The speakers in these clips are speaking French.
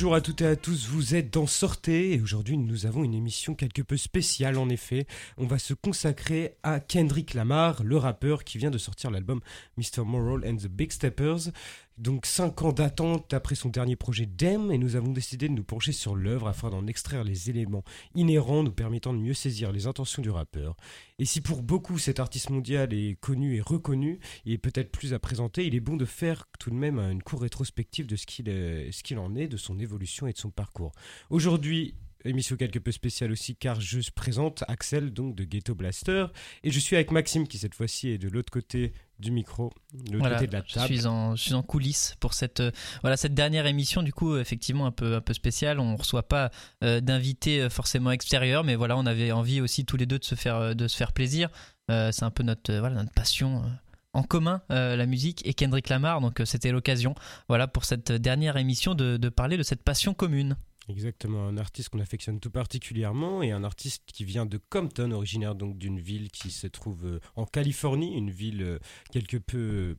Bonjour à toutes et à tous, vous êtes dans Sortez et aujourd'hui nous avons une émission quelque peu spéciale en effet. On va se consacrer à Kendrick Lamar, le rappeur qui vient de sortir l'album Mr. Moral and the Big Steppers donc 5 ans d'attente après son dernier projet Dem et nous avons décidé de nous pencher sur l'œuvre afin d'en extraire les éléments inhérents nous permettant de mieux saisir les intentions du rappeur. Et si pour beaucoup cet artiste mondial est connu et reconnu, il est peut-être plus à présenter, il est bon de faire tout de même une courte rétrospective de ce qu'il en est, de son évolution et de son parcours. Aujourd'hui, émission quelque peu spéciale aussi car je présente Axel donc de Ghetto Blaster et je suis avec Maxime qui cette fois-ci est de l'autre côté du micro, de l'autre côté de la table. Je suis en, je suis en coulisses pour cette, euh, voilà, cette dernière émission du coup effectivement un peu, un peu spéciale. On ne reçoit pas euh, d'invités euh, forcément extérieurs mais voilà on avait envie aussi tous les deux de se faire, de se faire plaisir. C'est un peu notre, voilà, notre passion en commun la musique et Kendrick Lamar. Donc c'était l'occasion, voilà, pour cette dernière émission de, de, parler de cette passion commune. Exactement, un artiste qu'on affectionne tout particulièrement et un artiste qui vient de Compton, originaire donc d'une ville qui se trouve euh, en Californie, une ville euh, quelque peu euh,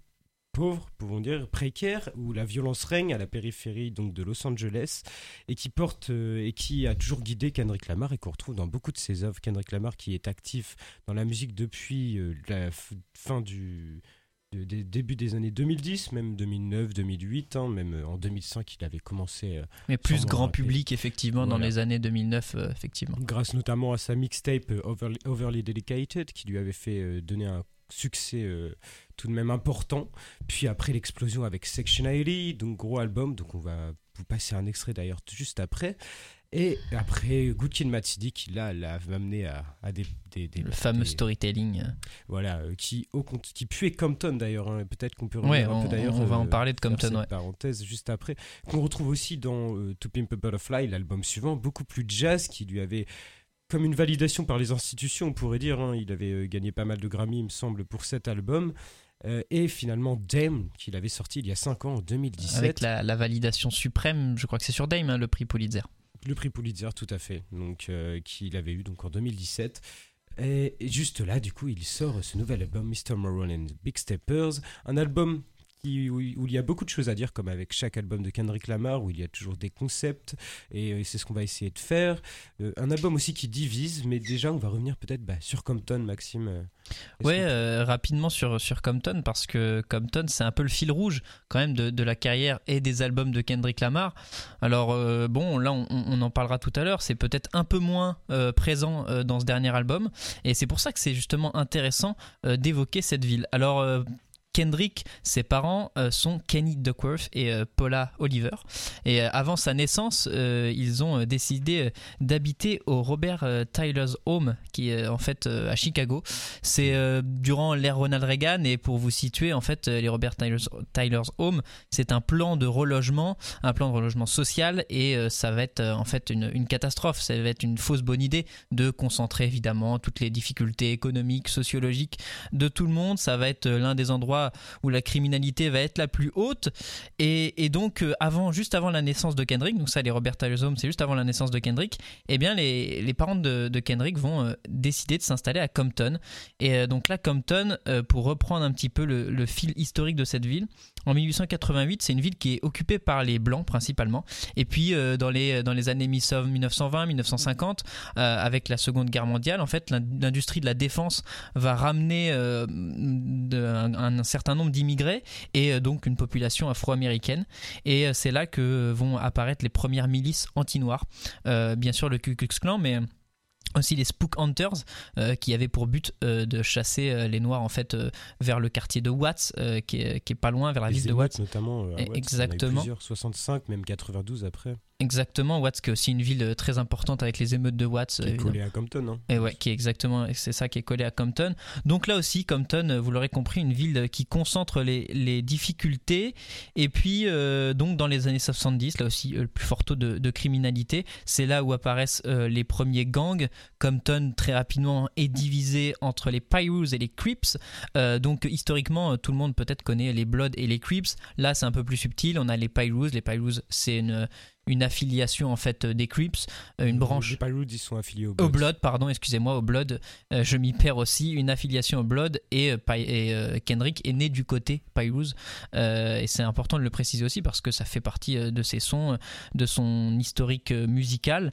pauvre, pouvons dire, précaire, où la violence règne à la périphérie donc de Los Angeles et qui porte et qui a toujours guidé Kendrick Lamar et qu'on retrouve dans beaucoup de ses œuvres. Kendrick Lamar qui est actif dans la musique depuis la fin du des débuts des années 2010, même 2009, 2008, hein, même euh, en 2005, il avait commencé. Euh, Mais plus grand public, effectivement, dans les années 2009, euh, effectivement. Grâce notamment à sa mixtape Overly, Dedicated, qui lui avait fait donner un succès tout de même important. Puis après l'explosion avec Section 80, donc gros album, donc on va vous passer un extrait d'ailleurs juste après. Et après, Mad City, qui là l'a amené à, à des, des, Le fameux storytelling. Voilà, euh, qui, au, qui puait Compton d'ailleurs. Hein, peut-être qu'on peut revenir un peu d'ailleurs. On va en euh, parler de Compton, ouais. parenthèse juste après. Qu'on retrouve aussi dans euh, To Pimp a Butterfly, l'album suivant, beaucoup plus jazz, qui lui avait comme une validation par les institutions, on pourrait dire. Hein. il avait gagné pas mal de Grammy, il me semble, pour cet album. et finalement Dame, qu'il avait sorti il y a 5 ans, en 2017. Avec la, validation suprême, je crois que c'est sur Dame, hein, le prix Pulitzer. Le prix Pulitzer, tout à fait, donc euh, qu'il avait eu donc en 2017. Et, juste là, du coup, il sort ce nouvel album, Mr. Moral and Big Steppers, un album où, il y a beaucoup de choses à dire, comme avec chaque album de Kendrick Lamar, où il y a toujours des concepts, et, euh, c'est ce qu'on va essayer de faire. Euh, un album aussi qui divise, mais déjà, on va revenir peut-être bah, sur Compton, Maxime. Euh, ouais, rapidement sur, sur Compton, parce que Compton, c'est un peu le fil rouge quand même de, de, la carrière et des albums de Kendrick Lamar. Alors, bon, là, on, on, en parlera tout à l'heure, c'est peut-être un peu moins présent dans ce dernier album, et c'est pour ça que c'est justement intéressant d'évoquer cette ville. Alors, Kendrick, ses parents euh, sont Kenny Duckworth et euh, Paula Oliver. Et euh, avant sa naissance, ils ont décidé d'habiter au Robert Tyler's Home, qui est en fait à Chicago. C'est durant l'ère Ronald Reagan. Et pour vous situer, en fait, les Robert Tyler's, Home, c'est un plan de relogement, un plan de relogement social. Et ça va être en fait une, une, catastrophe. Ça va être une fausse bonne idée de concentrer évidemment toutes les difficultés économiques, sociologiques de tout le monde. Ça va être l'un des endroits où la criminalité va être la plus haute. Et, donc, euh, avant, juste avant la naissance de Kendrick, donc ça, les Robert Tyler's Home, c'est juste avant la naissance de Kendrick, eh bien, les, les parents de, Kendrick vont euh, décider de s'installer à Compton. Et euh, donc là, Compton, pour reprendre un petit peu le, fil historique de cette ville, en 1888, c'est une ville qui est occupée par les Blancs principalement. Et puis, dans, les, dans les années 1920-1950, avec la Seconde Guerre mondiale, en fait, l'industrie de la défense va ramener un, un, certain nombre d'immigrés et euh, donc une population afro-américaine. Et euh, c'est là que vont apparaître les premières milices anti-noirs. Euh, bien sûr, le Ku Klux Klan, mais aussi les Spook Hunters qui avaient pour but de chasser les noirs en fait vers le quartier de Watts qui est, qui, est, pas loin vers la ville de Watts. notamment Watts, exactement. plusieurs, 65 même 92 après Exactement, Watts qui est aussi une ville euh, très importante avec les émeutes de Watts. Qui est collée à Compton. Hein. Et ouais, qui est exactement, c'est ça qui est collé à Compton. Donc là aussi, Compton, euh, vous l'aurez compris, une ville qui concentre les, les difficultés. Et puis, euh, donc dans les années 70, là aussi, le plus fort taux de, de criminalité, c'est là où apparaissent les premiers gangs. Compton, très rapidement, est divisé entre les Pyrus et les Crips. donc historiquement, tout le monde peut-être connaît les Bloods et les Crips. Là, c'est un peu plus subtil. On a les Pyrus. Les Pyrus, c'est une une affiliation en fait des Crips, une branche. Les ils sont affiliés au Au Blood. Blood, pardon, excusez-moi, au Blood, euh, je m'y perds aussi. Une affiliation au Blood et, euh, et, euh, Kendrick est né du côté Pyrus. Euh, et c'est important de le préciser aussi parce que ça fait partie euh, de ses sons, euh, de son historique euh, musical.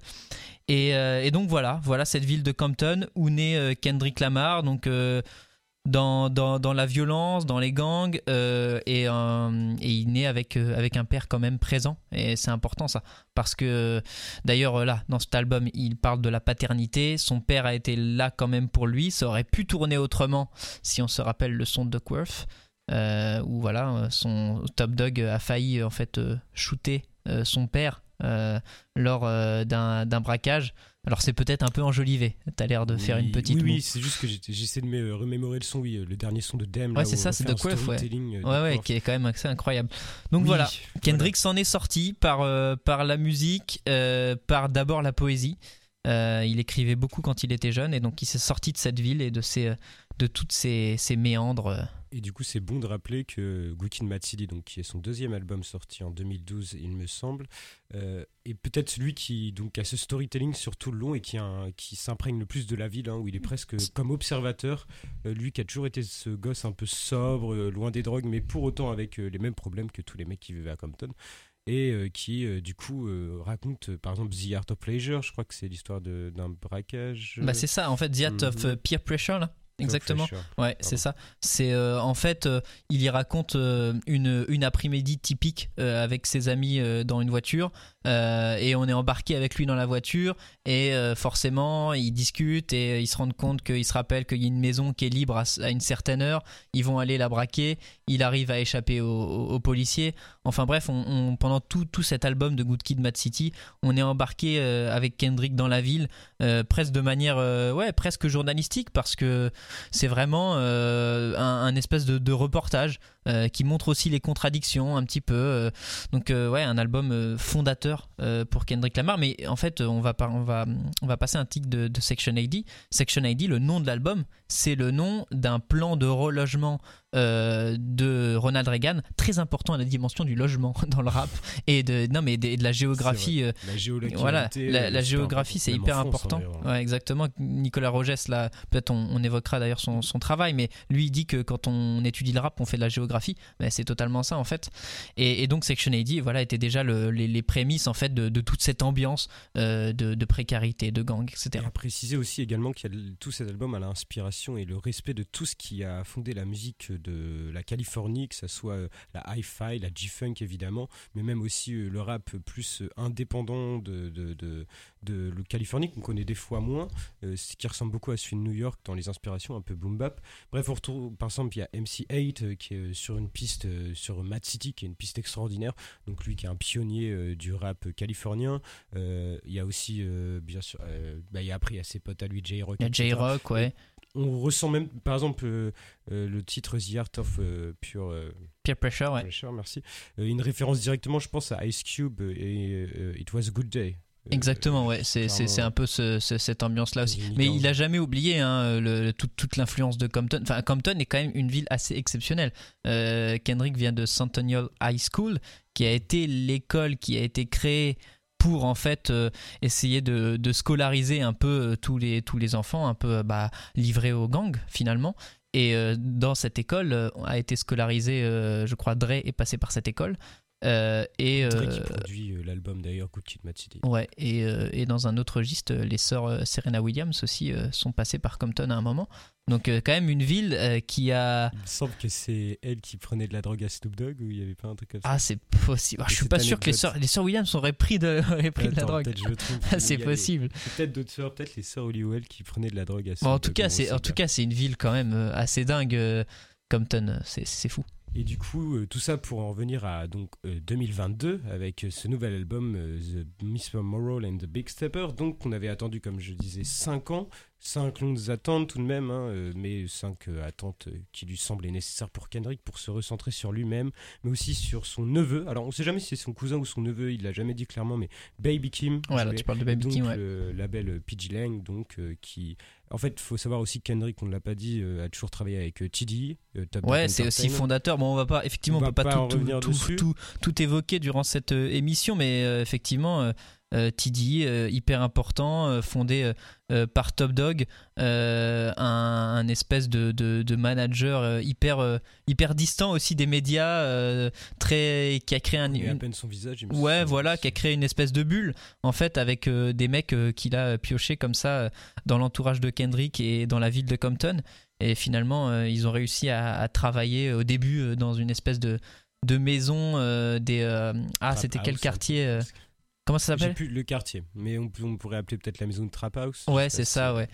Et, euh, et donc voilà, voilà cette ville de Compton où naît euh, Kendrick Lamar. Donc. Dans, dans, dans la violence, dans les gangs, euh, et, euh, et il naît avec, euh, avec un père quand même présent. Et c'est important ça. Parce que d'ailleurs, là, dans cet album, il parle de la paternité. Son père a été là quand même pour lui. Ça aurait pu tourner autrement si on se rappelle le son de Duckworth. Où voilà, son Top Dog a failli en fait shooter son père lors d'un braquage. Alors c'est peut-être un peu enjolivé. T'as l'air de faire une petite. Oui, c'est juste que j'essaie de me remémorer le son, oui, le dernier son de Dem. Ouais, c'est ça, c'est ouais. storytelling, euh, Ouais, ouais, Duckworth. qui est quand même assez incroyable. Donc Oui, voilà, Kendrick s'en est sorti par, euh, par la musique, euh, par d'abord la poésie. Euh, il écrivait beaucoup quand il était jeune et donc il s'est sorti de cette ville et de, ses, de toutes ces, méandres. Et du coup, c'est bon de rappeler que Gookin Mad City, donc, qui est son deuxième album sorti en 2012, il me semble, euh, est peut-être celui qui donc, a ce storytelling sur tout le long et qui, a un- qui s'imprègne le plus de la ville, hein, où il est presque comme observateur. Euh, lui qui a toujours été ce gosse un peu sobre, euh, loin des drogues, mais pour autant avec les mêmes problèmes que tous les mecs qui vivaient à Compton. Et euh, qui, euh, du coup, euh, raconte, par exemple, The Art of Pleasure, je crois que c'est l'histoire d'un braquage. Bah, c'est ça, en fait, The Art of Mhm. Peer Pressure, là. Exactement. Ouais, c'est ça. C'est euh, en fait, euh, il y raconte euh, une, une après-midi typique avec ses amis dans une voiture euh, et on est embarqué avec lui dans la voiture et euh, forcément ils discutent et ils se rendent compte qu'ils se rappellent qu'il y a une maison qui est libre à, une certaine heure. Ils vont aller la braquer. Il arrive à échapper aux, policiers. Enfin bref, pendant tout, tout cet album de Good Kid, Mad City, on est embarqué euh, avec Kendrick dans la ville, presque de manière, ouais, presque journalistique parce que c'est vraiment un, espèce de reportage euh, qui montre aussi les contradictions un petit peu. euh. donc euh, ouais, un album fondateur pour Kendrick Lamar. Mais en fait, on va, passer un tic de, Section AD. Section AD, le nom de l'album, c'est le nom d'un plan de relogement euh, de Ronald Reagan, très important à la dimension du logement dans le rap et de non mais de, de la géographie. euh, La voilà, la, la géographie c'est hyper important. Ouais. Ouais, exactement. Nicolas Rogès, là, peut-être on, on évoquera d'ailleurs son, son travail, mais lui il dit que quand on étudie le rap, on fait de la géographie. Mais c'est totalement ça en fait. Et, et donc Section AD, voilà, était déjà le- les, les prémices en fait de, de toute cette ambiance euh, de, de précarité, de gang, Et etc. à préciser aussi également qu'il y a tout cet album à l'inspiration et le respect de tout ce qui a fondé la musique de la Californie, que ce soit euh, la hi-fi, la G-funk évidemment, mais même aussi euh, le rap plus euh, indépendant de, de, de, de la Californie qu'on connaît des fois moins, ce qui ressemble beaucoup à celui de New York dans les inspirations un peu boom bap. Bref, on retrouve par exemple il y a MC8 euh, qui est sur une piste sur Mad City qui est une piste extraordinaire, donc lui qui est un pionnier du rap californien. Il y a aussi bien sûr, bah, il y a après il y a ses potes à lui J-Rock. Il y a. J-Rock, ouais. On ressent même par exemple euh, euh, le titre The Art of euh, Pure Peer Pressure, ouais. Pressure, merci. Une référence directement, je pense, à Ice Cube et It Was a Good Day. Exactement, ouais. C'est, un peu ce- ce- cette ambiance-là aussi. Mais il a jamais oublié hein, le- le- toute, toute l'influence de Compton. Enfin, Compton est quand même une ville assez exceptionnelle. Kendrick vient de Centennial High School, qui a été l'école qui a été créée pour en fait euh, essayer de, scolariser un peu euh, tous les, enfants, un peu euh, bah, livrés aux gangs finalement. Et dans cette école a été scolarisé, je crois, Dre est passé par cette école. Euh, et, euh, qui produit euh, l'album d'ailleurs Good Kid, Mad City. Ouais, et, euh, et dans un autre registre, les sœurs Serena Williams aussi sont passées par Compton à un moment. Donc quand même une ville qui a... Il me semble que c'est elle qui prenait de la drogue à Snoop Dogg ou il n'y avait pas un truc comme ça? Ah c'est possible. Ah, je suis pas sûr que les sœurs, les sœurs Williams auraient pris de, auraient pris de la Attends, drogue. Ah, c'est y possible. Peut-être d'autres sœurs, peut-être les sœurs Hollywell qui prenaient de la drogue à Bon, Snoop en tout Dogg, cas, c'est en tout cas c'est une ville quand même assez dingue. Compton, c'est fou. Et du coup, euh, tout ça pour en revenir à donc euh, 2022 avec euh, ce nouvel album euh, The Mr. Moral and the Big Stepper. Donc, on avait attendu, comme je disais, 5 ans. cinq longues attentes tout de même, hein, mais cinq attentes qui lui semblaient nécessaires pour Kendrick pour se recentrer sur lui-même, mais aussi sur son neveu. Alors on sait jamais si c'est son cousin ou son neveu, il l'a jamais dit clairement, mais Baby Kim. Voilà, tu parles de Baby Kim, ouais. Le label PG Lang, donc qui en fait, il faut savoir aussi que Kendrick, on ne l'a pas dit, a toujours travaillé avec TD. ouais, c'est aussi fondateur. Bon, on va pas, effectivement, on, ne peut pas, tout, tout, tout, tout, évoquer durant cette émission, mais effectivement, euh, TD, euh, hyper important, euh, fondé par Top Dog, un, espèce de, de, manager hyper, hyper distant aussi des médias, très, qui a créé un. à peine son visage. Ouais, voilà, qui a créé une espèce de bulle, en fait, avec des mecs qu'il a pioché comme ça dans l'entourage de Kendrick et dans la ville de Compton. Et finalement, ils ont réussi à, travailler au début dans une espèce de, de maison des. ah, c'était quel quartier Comment ça s'appelle plus le quartier, mais on, pourrait appeler peut-être la maison de Trap House. Ouais, c'est ça, ouais.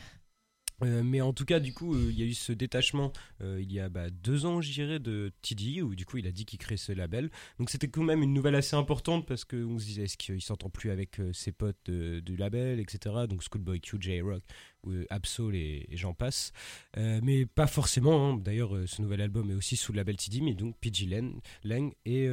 Euh, mais en tout cas, du coup, euh, il y a eu ce détachement euh, il y a bah, deux ans, je dirais, de TD, où du coup, il a dit qu'il crée ce label. Donc c'était quand même une nouvelle assez importante parce qu'on se disait, est-ce qu'il s'entend plus avec ses potes du label, etc. Donc Schoolboy Q, J-Rock, Absol et, j'en passe. mais pas forcément. Hein. D'ailleurs, ce nouvel album est aussi sous le label TD, mais donc PG Lang. Et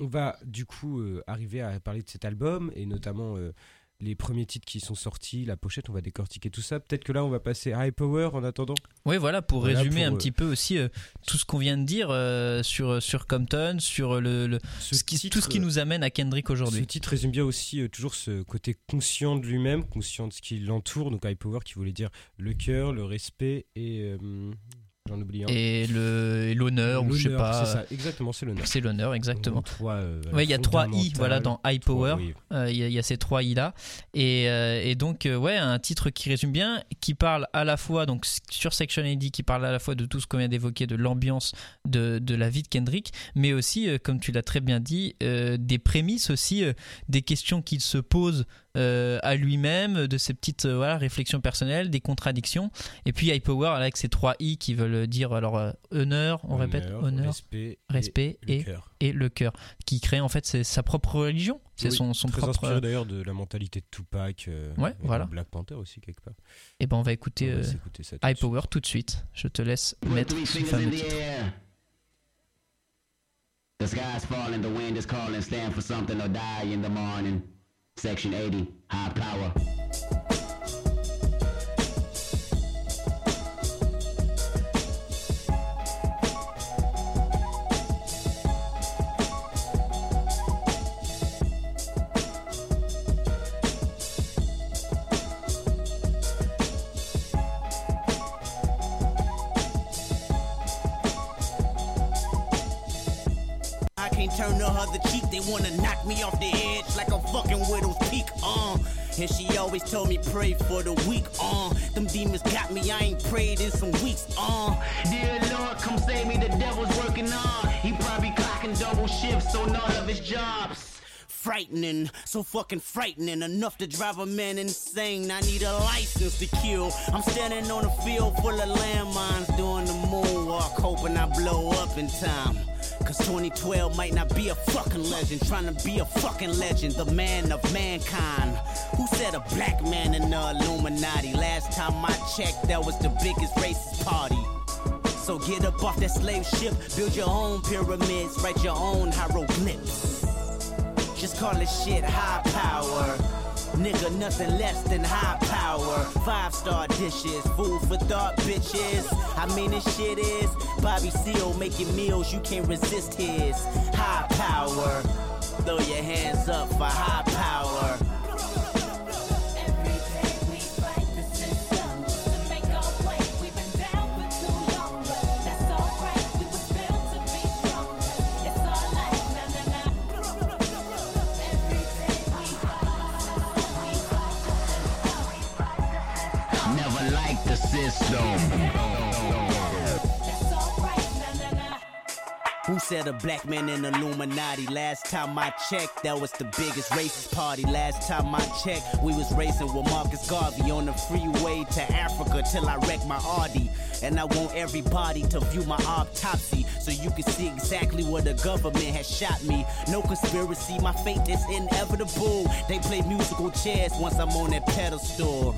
on va du coup euh, arriver à parler de cet album et notamment euh, les premiers titres qui sont sortis, la pochette, on va décortiquer tout ça. Peut-être que là, on va passer à High Power en attendant. Oui, voilà, pour résumer un euh, petit peu aussi tout ce qu'on vient de dire sur, sur Compton, sur le, ce qui, tout ce qui nous amène à Kendrick aujourd'hui. Ce titre résume bien aussi toujours ce côté conscient de lui-même, conscient de ce qui l'entoure. Donc High Power qui voulait dire le cœur, le respect et J'en oublie un. Et l'honneur, ou je sais pas. C'est ça, exactement, c'est l'honneur. C'est l'honneur, exactement. Euh, il y a trois I, voilà, dans High Power. Euh, il y, a ces trois I là. Et, euh, et, donc, ouais, un titre qui résume bien, qui parle à la fois, donc sur Section AD, qui parle à la fois de tout ce qu'on vient d'évoquer, de l'ambiance de, de, la vie de Kendrick, mais aussi, comme tu l'as très bien dit, des prémices aussi, des questions qu'il se pose euh, à lui-même, de ses petites euh, voilà, réflexions personnelles, des contradictions. Et puis High Power avec ses trois I qui veulent dire alors euh, honneur, on répète honneur, respect, respect et, et, le cœur, qui crée en fait sa propre religion. C'est son, son très propre. inspiré d'ailleurs de la mentalité de Tupac, ouais, voilà. Black Panther aussi quelque part. Et eh ben on va écouter, High Power tout de suite. Je te laisse mettre ce fameux titre. The sky's falling, the wind is calling, stand for something or die in the morning. Section 80, high power. And she always told me pray for the weak. Uh. Them demons got me, I ain't prayed in some weeks. Uh. Dear Lord, come save me, the devil's working on. He probably clocking double shifts on all of his jobs frightening, so fucking frightening, enough to drive a man insane. I need a license to kill. I'm standing on a field full of landmines doing the moonwalk, hoping I blow up in time. Cause 2012 might not be a fucking legend. Trying to be a fucking legend, the man of mankind. Who said a black man in the Illuminati? Last time I checked, that was the biggest racist party. So get up off that slave ship, build your own pyramids, write your own hieroglyphs. Just call it shit high power. Nigga, nothing less than high power. Five star dishes, food for thought, bitches. I mean, this shit is Bobby Seal making meals, you can't resist his high power. Throw your hands up for high power. Who said a black man in Illuminati? Last time I checked, that was the biggest racist party. Last time I checked, we was racing with Marcus Garvey on the freeway to Africa till I wrecked my Audi. And I want everybody to view my autopsy so you can see exactly where the government has shot me. No conspiracy, my fate is inevitable. They play musical chairs once I'm on that pedestal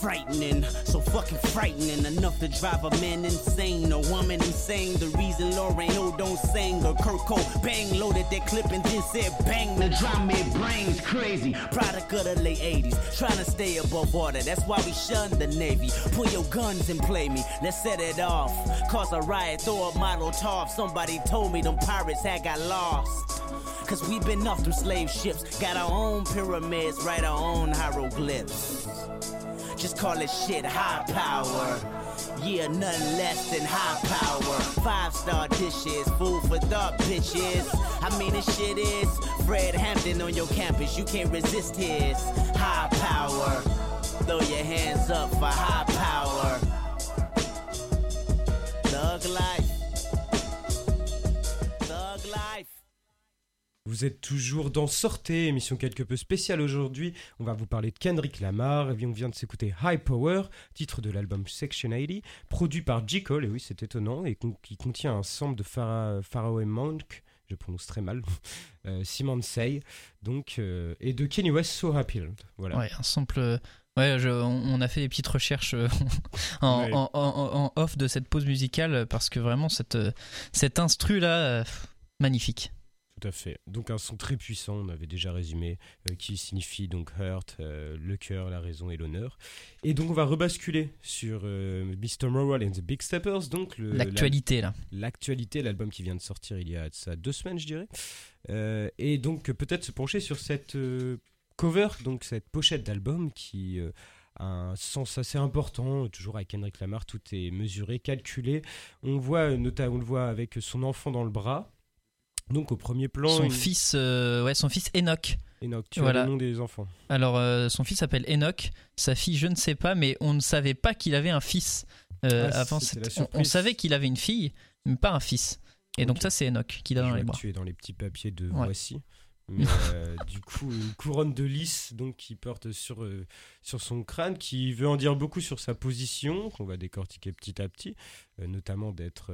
frightening, so fucking frightening. Enough to drive a man insane, a woman insane. The reason Lauren Hill don't sing, or Kurt bang loaded that clip and then said bang. The drum me brains crazy. Product of the late 80s, trying to stay above water. That's why we shun the Navy. Pull your guns and play me, let's set it off. Cause a riot, throw a model top. Somebody told me them pirates had got lost. Cause we been off them slave ships, got our own pyramids, write our own hieroglyphs. Just call it shit high power. Yeah, nothing less than high power. Five star dishes, food for thought, bitches. I mean, this shit is Fred Hampton on your campus. You can't resist his high power. Throw your hands up for high power. Vous êtes toujours dans Sortez, émission quelque peu spéciale aujourd'hui. On va vous parler de Kendrick Lamar. Et bien, on vient de s'écouter High Power, titre de l'album Section 80, produit par J. Cole, et oui, c'est étonnant, et qui contient un sample de Phara- Pharaoh Monk, je prononce très mal, euh, Simon Say, donc, euh, et de Kenny West, So Happy. Voilà. Ouais, un sample. euh, Ouais, je- on, a fait des petites recherches en, Ouais. en- en- en off de cette pause musicale parce que vraiment cette, cet instru là, magnifique. Tout à fait. Donc un son très puissant, on avait déjà résumé, euh, qui signifie donc hurt, euh, le cœur, la raison et l'honneur. Et donc on va rebasculer sur euh, Mr. Morale and the Big Steppers, donc L'actualité là. la- l'actualité, l'album qui vient de sortir il y a ça deux semaines, je dirais. Euh, et donc peut-être se pencher sur cette cover, donc cette pochette d'album qui a un sens assez important, toujours avec Kendrick Lamar, tout est mesuré, calculé. On voit, on le voit avec son enfant dans le bras. Donc au premier plan, Son fils, euh, ouais, son fils Enoch. Enoch, tu Voilà. as le nom des enfants. Alors, euh, son fils s'appelle Enoch, sa fille, je ne sais pas, mais on ne savait pas qu'il avait un fils. Euh, Ah, avant, la c'était- on- savait qu'il avait une fille, mais pas un fils. Et donc, ça, c'est Enoch qu'il a Je dans les bras. tu es dans les petits papiers de Ouais. Voici. Mais du coup, une couronne de lys donc, qui porte sur, sur son crâne, qui veut en dire beaucoup sur sa position, qu'on va décortiquer petit à petit, notamment d'être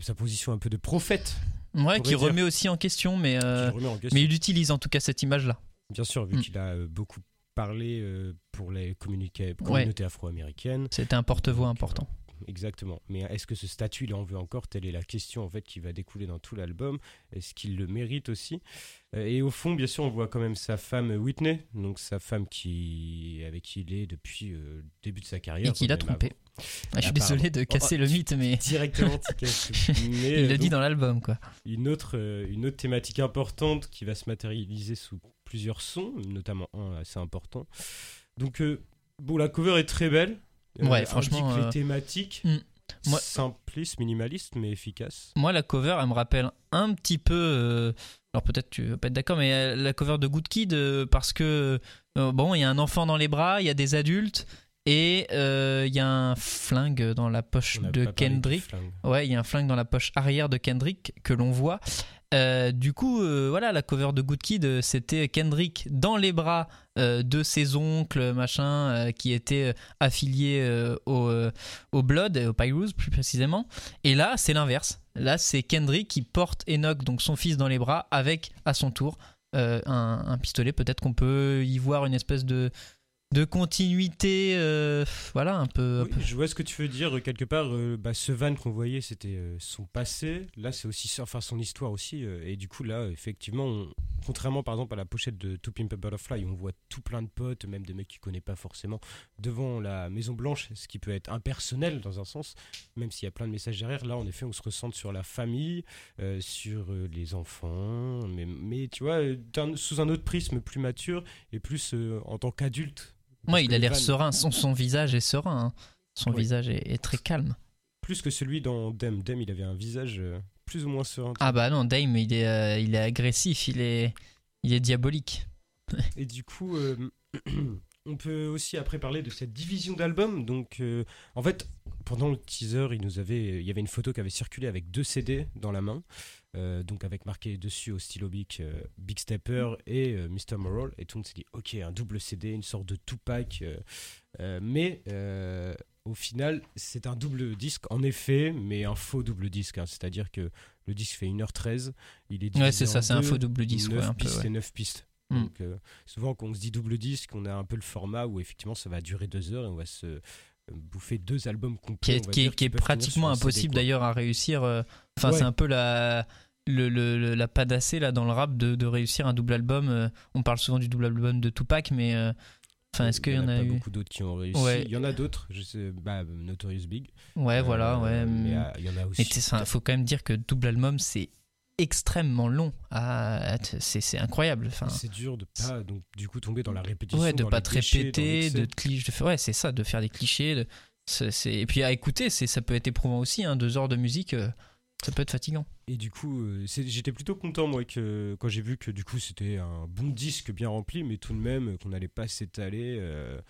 sa- position un peu de prophète. Ouais, qui remet aussi en question, mais, qui euh, en question. mais il utilise en tout cas cette image-là. Bien sûr, vu Mm. qu'il a euh, beaucoup parlé euh, pour les communautés afro-américaines. C'était un porte-voix important. Exactement. Mais est-ce que ce statut, il en veut encore? Telle est la question en fait qui va découler dans tout l'album. Est-ce qu'il le mérite aussi? Et au fond, bien sûr, on voit quand même sa femme Whitney, donc sa femme qui avec qui il est depuis le début de sa carrière. Et qu'il a même trompé. avant. Ah, je suis désolé de casser Oh, le tu- myte, mais Directement. Mais, il euh, le dit donc, dans l'album, quoi. une autre, euh, une autre thématique importante qui va se matérialiser sous plusieurs sons, notamment un assez important. Donc, euh, bon, la cover est très belle. Ouais, franchement, euh, les thématiques. hmm. Moi- Simpliste, minimaliste, mais efficace. Moi, la cover, elle me rappelle un petit peu. euh, alors peut-être tu vas pas être d'accord, mais euh, la cover de Good Kid, euh, parce que euh, bon, il y a un enfant dans les bras, il y a des adultes, et euh, il y a un flingue dans la poche de Kendrick. Ouais, il y a un flingue dans la poche arrière de Kendrick que l'on voit. Euh, du coup, euh, voilà, la cover de Good Kid, c'était Kendrick dans les bras de ses oncles, machin, qui étaient affiliés au, au Blood, au Pyrus plus précisément. Et là, c'est l'inverse. Là, c'est Kendrick qui porte Enoch, donc son fils, dans les bras, avec à son tour un, un pistolet. Peut-être qu'on peut y voir une espèce de de continuité, euh, voilà, un peu. un Oui, peu- je vois ce que tu veux dire. Quelque part, euh, bah, ce van qu'on voyait, c'était euh, son passé. Là, c'est aussi, enfin, son histoire aussi. euh, et du coup, là, effectivement, on- contrairement par exemple à la pochette de To Pimp a Butterfly, où on voit tout plein de potes, même des mecs qu'il connaît pas forcément, devant la Maison Blanche, ce qui peut être impersonnel dans un sens, même s'il y a plein de messages derrière. Là, en effet, on se ressent sur la famille, euh, sur euh, les enfants, mais, mais tu vois, euh, sous un autre prisme plus mature et plus euh, en tant qu'adulte. Parce Ouais, il a l'air serein. Son, son visage est serein. hein. Son visage est, est très calme. plus que celui dans Dem. Dem, il avait un visage euh, plus ou moins serein. Ah bah non, Dame, il est, euh, il est agressif, il est, il est diabolique. Et du coup, euh, on peut aussi après parler de cette division d'albums. Donc, euh, en fait, pendant le teaser, il nous avait, il y avait une photo qui avait circulé avec deux CD dans la main. Euh, donc avec marqué dessus au stylo Bic euh, Big Stepper et euh, Mr. Moral et tout le monde s'est dit ok un double CD une sorte de Tupac euh, mais au final c'est un double disque en effet mais un faux double disque hein. c'est à dire que le disque fait 1h13 il est Ouais, c'est ça, c'est un faux double disque, ouais, 9 un peu, pistes ouais. et 9 pistes Mm. Donc, euh, souvent, quand on se dit double disque, on a un peu le format où effectivement ça va durer deux heures et on va se bouffer deux albums qui complets. est, qui est- dire, qui est pratiquement impossible d'ailleurs à réussir. euh, Enfin, Ouais. c'est un peu la, le, le- la là, dans le rap de, de réussir un double album. euh, on parle souvent du double album de Tupac, mais euh, enfin, est-ce qu'il y en a, pas eu beaucoup d'autres qui ont réussi. Ouais. Il y en a d'autres, je sais, bah, Notorious Big. Ouais, voilà, ouais. Mais mais- euh, il y en a Mais aussi. il faut quand même dire que double album, c'est extrêmement long. à- c'est c'est incroyable. Enfin, C'est dur de pas donc du coup tomber dans la répétition. ouais, de pas te clichés, répéter, de te cli- de faire, ouais, c'est ça, de faire des clichés. de- c'est- c'est- et puis à écouter, c'est ça peut être éprouvant aussi. Hein, deux heures de musique, euh, ça peut être fatigant. Et du coup, euh, j'étais plutôt content moi que quand j'ai vu que du coup c'était un bon disque bien rempli, mais tout de même qu'on n'allait pas s'étaler euh,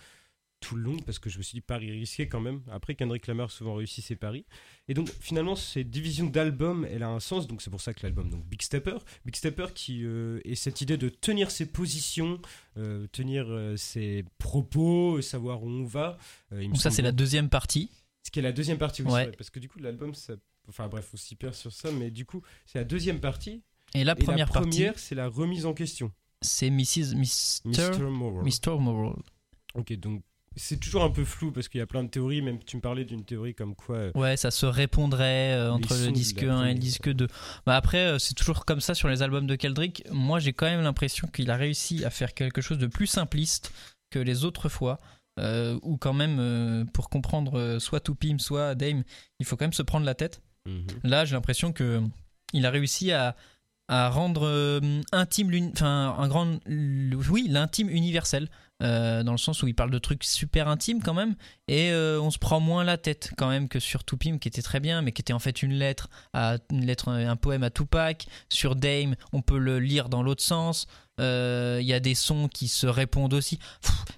tout le long parce que je me suis dit pari risqué quand même. Après Kendrick Lamar souvent réussit ses paris. Et donc finalement cette division d'albums, elle a un sens. Donc c'est pour ça que l'album donc Big Stepper, Big Stepper qui euh, est cette idée de tenir ses positions, euh, tenir euh, ses propos, savoir où on va. Euh, il Donc ça, c'est la deuxième partie. ce qui est la deuxième partie aussi, Ouais. parce que du coup l'album, ça... enfin bref, on s'y perd sur ça, mais du coup c'est la deuxième partie. Et la Et première, la partie, première, c'est la remise en question. c'est Mrs. Mr. Mr. Moral. Mr. Moral. Ok, donc c'est toujours un peu flou parce qu'il y a plein de théories, même tu me parlais d'une théorie comme quoi. euh, Ouais, ça se répondrait euh, entre le disque la 1 et le disque 2. Bah après, euh, c'est toujours comme ça sur les albums de Kendrick. Moi, j'ai quand même l'impression qu'il a réussi à faire quelque chose de plus simpliste que les autres fois. où quand même, pour comprendre soit Tupim, soit Dame, il faut quand même se prendre la tête. mhm. Là, j'ai l'impression que il a réussi à, à rendre euh, intime, enfin un grand, oui, l'intime universel, euh, dans le sens où il parle de trucs super intimes quand même, et euh, on se prend moins la tête quand même que sur Tupim qui était très bien, mais qui était en fait une lettre, à, une lettre, un poème à Tupac. Sur Dame, on peut le lire dans l'autre sens. Il y a des sons qui se répondent aussi.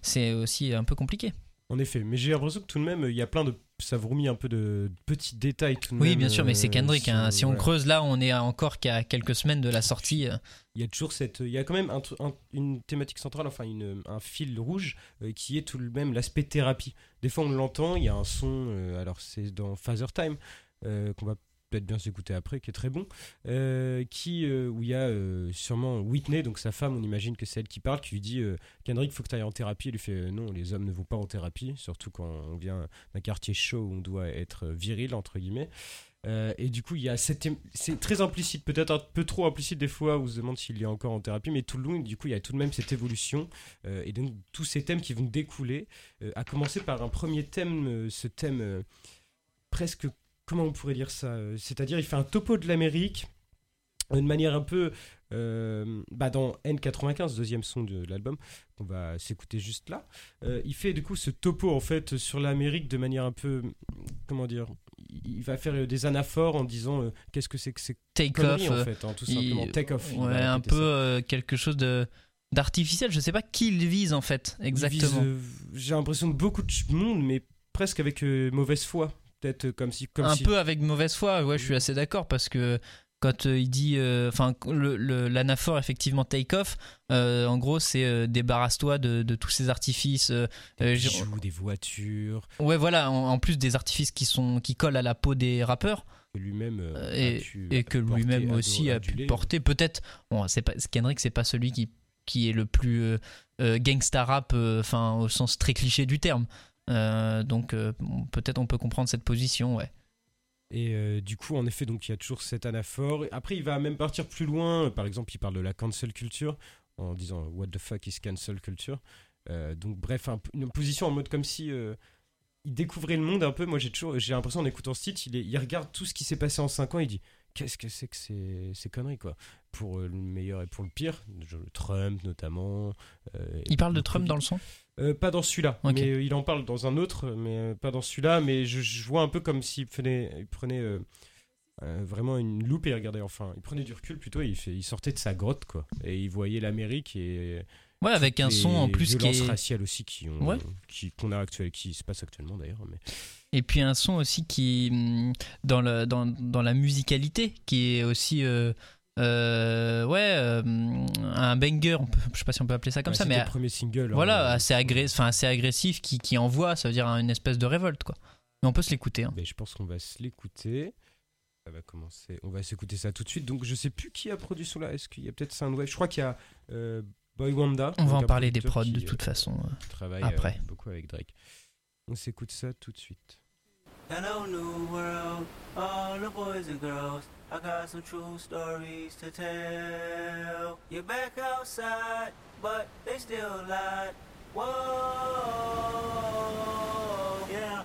C'est aussi un peu compliqué. En effet, mais j'ai l'impression que tout de même, il y a plein de. Ça vourmis un peu de petits détails tout de même. Oui, bien sûr, mais c'est euh, Kendrick. hein. Si on creuse là, on est encore qu'à quelques semaines de la sortie. euh, Il y a toujours cette. Il y a quand même un tr- un- une thématique centrale, enfin une- un fil rouge euh, qui est tout de même l'aspect thérapie. Des fois, on l'entend, il y a un son, alors c'est dans Father Time, qu'on va peut-être bien s'écouter après, qui est très bon, euh, qui, euh, où il y a euh, sûrement Whitney, donc sa femme, on imagine que c'est elle qui parle, qui lui dit Kendrick, faut que tu ailles en thérapie. Il lui fait Non, les hommes ne vont pas en thérapie, surtout quand on vient d'un quartier chaud où on doit être viril, entre guillemets. Et du coup, il y a cette, c'est très implicite, peut-être un peu trop implicite des fois, où on se demande s'il est encore en thérapie, mais tout le long, du coup, il y a tout de même cette évolution, et donc tous ces thèmes qui vont découler, à commencer par un premier thème, ce thème presque, comment on pourrait dire ça, euh, c'est-à-dire il fait un topo de l'Amérique, d'une manière un peu, euh, bah dans N95, deuxième son de l'album, qu'on va s'écouter juste là, euh, il fait du coup ce topo en fait sur l'Amérique de manière un peu, comment dire, il va faire euh, des anaphores en disant euh, qu'est-ce que c'est que ces take off. en euh, fait, hein, tout il- simplement. Take off. ouais, un peu euh, quelque chose de d'artificiel. Je sais pas qui il vise en fait, exactement. euh, J'ai l'impression de beaucoup de monde, mais presque avec euh, mauvaise foi. Peut-être euh, comme si. Comme un si... peu avec mauvaise foi, ouais, je suis assez d'accord parce que quand euh, il dit, euh, enfin, l'anaphore effectivement take off, euh, en gros, c'est euh, débarrasse-toi de, de tous ces artifices. des bijoux, des voitures, ouais, voilà, en, en plus des artifices qui sont qui collent à la peau des rappeurs que lui-même et, que lui-même aussi a pu porter. Peut-être, bon, c'est pas Kendrick, c'est pas celui qui qui est le plus gangsta rap, enfin au sens très cliché du terme. Euh, donc euh, peut-être on peut comprendre cette position, ouais. Et euh, du coup, en effet, donc il y a toujours cet anaphore. Après, il va même partir plus loin. Par exemple, il parle de la cancel culture en disant What the fuck is cancel culture? Euh, donc, bref, un- une position en mode comme si euh, il découvrait le monde un peu. Moi, j'ai toujours, j'ai l'impression en écoutant ce titre, il, est- il regarde tout ce qui s'est passé en 5 ans. Il dit Qu'est-ce que c'est que ces, ces conneries, quoi? Pour le meilleur et pour le pire. Trump, notamment. Il parle de Trump dans le son? Euh, pas dans celui-là, mais euh, il en parle dans un autre, mais euh, pas dans celui-là. Mais je, je vois un peu comme s'il prenait, il prenait vraiment une loupe et regardait. Enfin, il prenait du recul plutôt. Et il, fait, il sortait de sa grotte, quoi. Et il voyait l'Amérique et Ouais, avec un son en plus qui violences est raciales aussi qui ont, Ouais. qui qu'on a actuel, qui se passe actuellement d'ailleurs. Mais Et puis un son aussi qui, hum, dans, le, dans, dans la musicalité, qui est aussi, euh, ouais, euh, un banger, on peut- je sais pas si on peut appeler ça comme Ouais, ça, mais le premier single. hein, voilà, euh, assez, agré- enfin, assez agressif, qui, qui envoie, ça veut dire une espèce de révolte, quoi. Mais on peut se l'écouter. hein. Ben, je pense qu'on va se l'écouter. Ça va commencer. On va s'écouter ça tout de suite. Donc je sais plus qui a produit cela. Est-ce qu'il y a peut-être Soundwave? Je crois qu'il y a euh, Boy Wanda. On va en parler des prods de toute euh, façon. travaille après. euh, beaucoup avec Drake. On s'écoute ça tout de suite. Hello, new world, all the boys and girls. I got some true stories to tell. You're back outside, but they still lie. Whoa, yeah.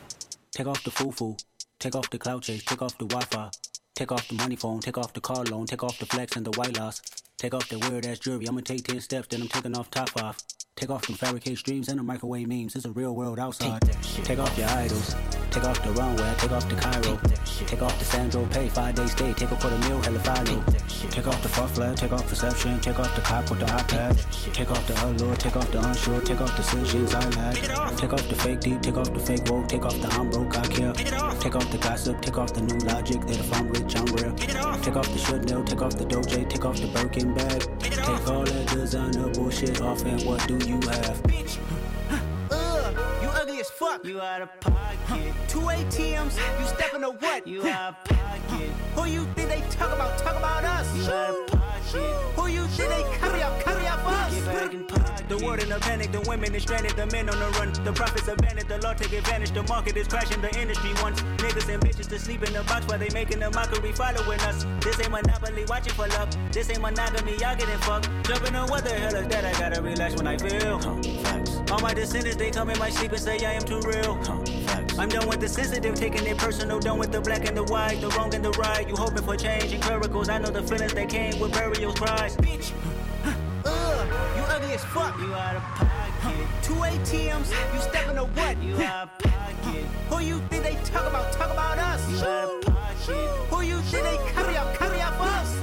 Take off the foo-foo, take off the cloud chase, take off the Wi-Fi, take off the money phone, take off the car loan, take off the flex and the white loss. Take off the weird ass jewelry, I'ma take 10 steps, then I'm taking off top off. Take off them fabricate streams and the microwave memes, it's a real world outside. Take off your idols, take off the runway, take off the Cairo. Take off the Sandro pay, five day stay, take a quarter meal, hella follow. Take off the fuck flag, take off perception, take off the cop with the iPad. Take off the allure, take off the unsure, take off the decisions I lack. Take off the fake deep, take off the fake woke, take off the I'm broke, I care. Take off the gossip, take off the new logic that if I'm rich, I'm real. Take off the should know, take off the doje, take off the Birkin bag. Take all that designer bullshit off and what do you have? As fuck. You out of pocket. Two ATMs, you stepping to what? You out of pocket. Who you think they talk about? Talk about us. You out of pocket. Who you think they carry up? Carry up us. Get back in pocket. The world in a panic, the women is stranded, the men on the run. The profits abandoned, the law take advantage. The market is crashing, the industry wants niggas and bitches to sleep in the box while they making a mockery following us. This ain't monopoly, watching for love. This ain't monogamy, y'all getting fucked. Jumping on what the hell is that? I gotta relax when I feel. All my descendants, they come in my sleep and say I am too real. I'm done with the sensitive, taking it personal. Done with the black and the white, the wrong and the right. You hoping for change and miracles. I know the feelings that came with burial cries. Bitch, ugh, you ugly as fuck. You out of pocket. Two ATMs, you stepping to what? You out of pocket. Who you think they talk about? Talk about us. You out of pocket. Who you think they carry up? Carry up us.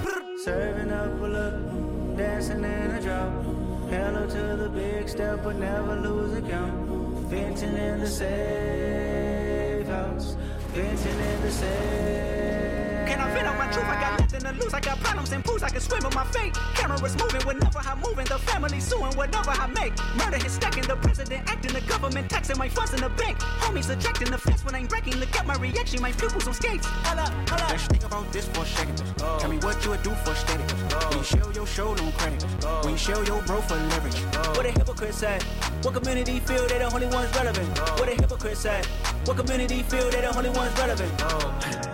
Serving up a look, dancing in a drop. Hello to the big step, but never lose a count. In the safe house. Venting in the safe. Can I vent out my truth? I got nothing to lose. I got problems and pools. I can swim with my fate. Cameras moving whenever I'm moving. The family suing whatever I make. Murder is stacking. The president acting. The government taxing my funds in the bank. Homies ejecting the fence when I'm wrecking. Look at my reaction. My pupils on skates. Hold up, hold up. Let's think about this for a second. Tell me what you would do for steady. When you show your show no credit. When you show your bro for leverage. What a hypocrite said. What community feel they the only ones relevant? What a hypocrite said. What community feel they the only ones relevant?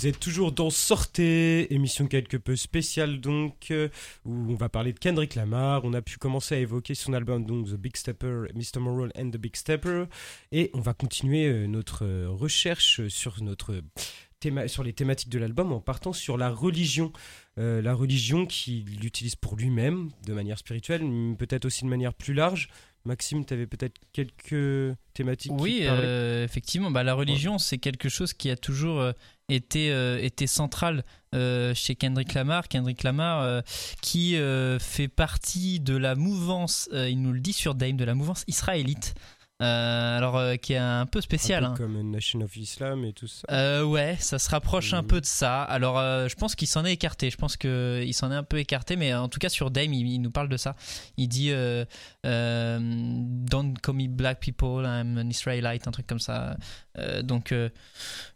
Vous êtes toujours dans Sortez, émission quelque peu spéciale donc, euh, où on va parler de Kendrick Lamar. On a pu commencer à évoquer son album donc The Big Stepper, Mr. Moral and the Big Stepper, et on va continuer euh, notre euh, recherche sur notre théma- sur les thématiques de l'album en partant sur la religion. Euh, la religion qu'il utilise pour lui-même de manière spirituelle, peut-être aussi de manière plus large. Maxime, tu avais peut-être quelques thématiques Oui, euh, effectivement, bah, la religion, c'est quelque chose qui a toujours euh, été central euh, chez Kendrick Lamar. Kendrick Lamar, euh, qui fait partie de la mouvance, il nous le dit sur Dame, de la mouvance israélite. Euh, alors, euh, qui est un peu spécial. un peu hein. comme Nation of Islam et tout ça. Euh, ouais, ça se rapproche un Mhm. peu de ça. Alors, je pense qu'il s'en est écarté. Je pense qu'il s'en est un peu écarté, mais en tout cas sur Dame, il, il nous parle de ça. Il dit Don't call me black people, I'm an Israelite, un truc comme ça. Donc,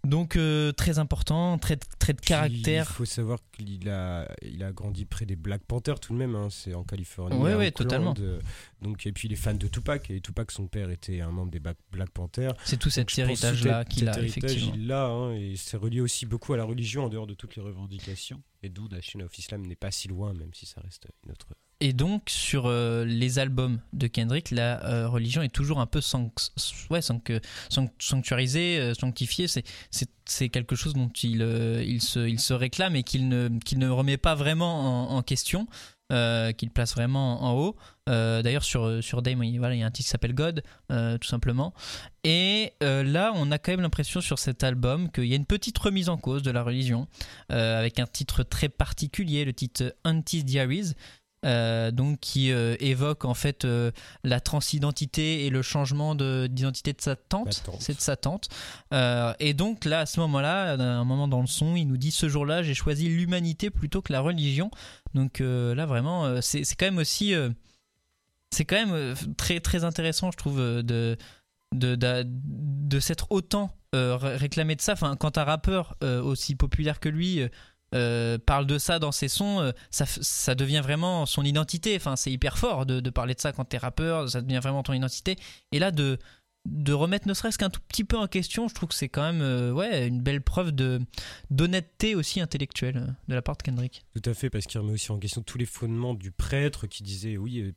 donc très important, très très de caractère. Il faut savoir qu'il a, il a grandi près des Black Panthers tout de même. hein, C'est en Californie. Ouais, Oakland, totalement. Donc, et puis il est fan de Tupac. Et Tupac, son père, était un membre des Black, Panthers. C'est tout cet héritage-là qu'il a, effectivement. Il l'a, hein, et c'est relié aussi beaucoup à la religion en dehors de toutes les revendications. Et d'où Nation of Islam n'est pas si loin, même si ça reste une autre. Et donc, sur euh, les albums de Kendrick, la euh, religion est toujours un peu sanct- ouais, sanct- sanct- sanctuarisée, euh, sanctifiée. C'est- quelque chose dont il, euh, il, se, il se réclame et qu'il ne, qu'il ne remet pas vraiment en, en question. euh, qu'il place vraiment en haut. Euh, D'ailleurs, sur, sur Dame, il, voilà, il y a un titre qui s'appelle God, euh, tout simplement. Et euh, là, on a quand même l'impression sur cet album qu'il y a une petite remise en cause de la religion, euh, avec un titre très particulier, le titre Auntie's Diaries. euh, donc qui euh, évoque en fait euh, la transidentité et le changement de- d'identité de, sa tante, tante. c'est de sa tante. Euh, et donc là, à ce moment-là, à un moment dans le son, il nous dit ce jour-là, j'ai choisi l'humanité plutôt que la religion. Donc euh, là, vraiment, euh, c'est quand même aussi, euh, c'est quand même euh, très très intéressant, je trouve, euh, de de, de, s'être autant euh, ré- réclamé de ça. Enfin, quand un rappeur aussi populaire que lui parle de ça dans ses sons, ça, ça devient vraiment son identité. Enfin, c'est hyper fort de, de parler de ça quand t'es rappeur, ça devient vraiment ton identité. Et là, de, de remettre ne serait-ce qu'un tout petit peu en question, je trouve que c'est quand même ouais, une belle preuve de d'honnêteté aussi intellectuelle de la part de Kendrick. Tout à fait, parce qu'il remet aussi en question tous les fondements du prêtre qui disait oui,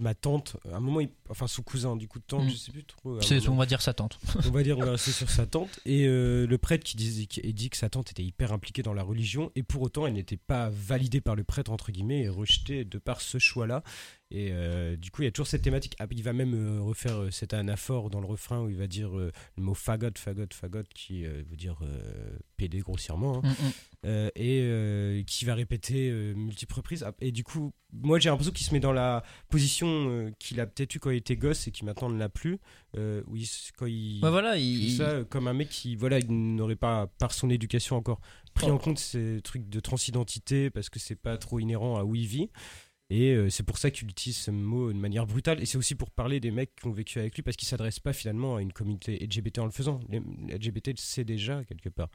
ma tante, à un moment, il- enfin son cousin, du coup, tante, Mm. je sais plus trop. C'est, moment. on va dire sa tante. on va dire on va rester sur sa tante et euh, le prêtre qui disait qui dit que sa tante était hyper impliquée dans la religion et pour autant elle n'était pas validée par le prêtre entre guillemets et rejetée de par ce choix là et euh, du coup il y a toujours cette thématique Ah, il va même euh, refaire euh, cet anaphore dans le refrain où il va dire euh, le mot fagot fagot fagot qui euh, veut dire euh, pédé grossièrement hein. Mm, mm. Euh, et euh, qui va répéter euh, multiples reprises. Ah, Et du coup, moi j'ai l'impression qu'il se met dans la position euh, qu'il a peut-être eu quand il était gosse et qui maintenant ne l'a plus. Où il quand il Ouais, voilà, fait il, ça comme un mec qui voilà il n'aurait pas par son éducation encore pris Oh. en compte ces trucs de transidentité parce que c'est pas trop inhérent à où il vit. Et c'est pour ça qu'il utilise ce mot de manière brutale. Et c'est aussi pour parler des mecs qui ont vécu avec lui, parce qu'il s'adresse pas finalement à une communauté LGBT en le faisant. Les LGBT le sait déjà quelque part.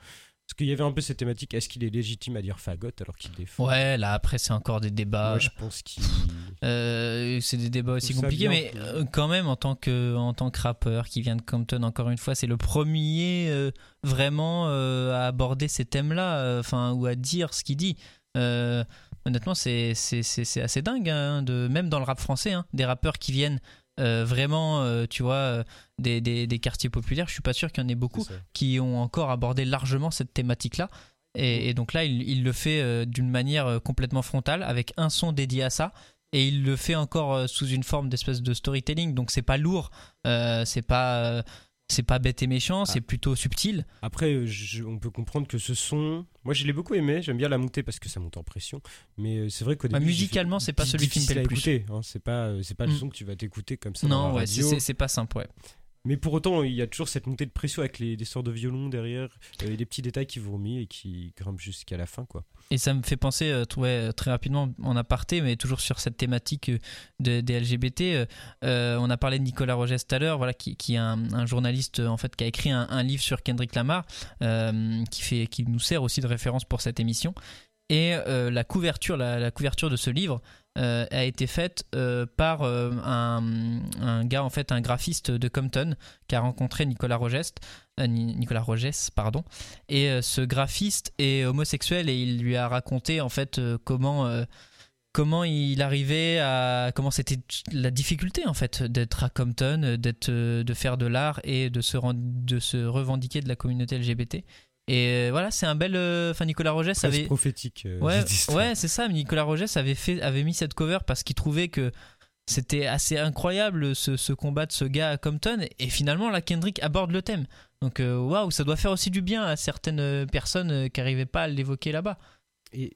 Parce qu'il y avait un peu cette thématique, est-ce qu'il est légitime à dire fagot alors qu'il défend Ouais, là après c'est encore des débats. Moi je pense qu'il... Euh, c'est des débats aussi compliqués, mais euh, quand même en tant que en tant que rappeur qui vient de Compton, encore une fois, c'est le premier euh, vraiment euh, à aborder ces thèmes-là, euh, enfin ou à dire ce qu'il dit. Euh, honnêtement, c'est c'est c'est c'est assez dingue, hein, de même dans le rap français, hein, des rappeurs qui viennent euh, vraiment, euh, tu vois, euh, des, des, des quartiers populaires. Je suis pas sûr qu'il y en ait beaucoup qui ont encore abordé largement cette thématique-là. Et, et donc là, il, il le fait d'une manière complètement frontale, avec un son dédié à ça. Et il le fait encore sous une forme d'espèce de storytelling. Donc c'est pas lourd, euh, c'est pas, c'est pas bête et méchant, c'est plutôt subtil. Après, euh, je- on peut comprendre que ce son... Moi je l'ai beaucoup aimé, j'aime bien la montée parce que ça monte en pression. Mais euh, c'est vrai qu'au Bah, début... j'ai musicalement, c'est pas celui qui me plaît le plus. écouter, hein. C'est pas, euh, c'est pas le Mm. son que tu vas t'écouter comme ça Non, ouais, c'est- radio. c'est c'est pas simple, ouais. Mais pour autant, il y a toujours cette montée de pression avec les, sorts de violon derrière euh, et des petits détails qui vous remis et qui grimpent jusqu'à la fin. quoi. Et ça me fait penser, euh, ouais, très rapidement en aparté, mais toujours sur cette thématique euh, de- des LGBT. euh, euh, on a parlé de Nicolas Rogès tout à l'heure, voilà, qui, est un, journaliste euh, en fait qui a écrit un, livre sur Kendrick Lamar, euh, qui fait, qui nous sert aussi de référence pour cette émission. Et euh, la couverture de ce livre euh, a été faite euh, par euh, un, un gars en fait, un graphiste de Compton qui a rencontré Nicolas Ni- Nicolas Rogès, pardon. Et ce graphiste est homosexuel et il lui a raconté en fait comment comment il arrivait à comment c'était la difficulté en fait d'être à Compton, d'être de faire de l'art et de se de se revendiquer de la communauté LGBT. Et euh, voilà, c'est un bel euh, enfin Nicolas Rogès avait prophétique. euh, Ouais, ouais, c'est ça. Nicolas Rogès avait fait, avait mis cette cover parce qu'il trouvait que c'était assez incroyable ce, ce combat de ce gars à Compton. Et finalement, là, Kendrick aborde le thème. Donc, waouh, ça doit faire aussi du bien à certaines personnes qui n'arrivaient pas à l'évoquer là-bas. Et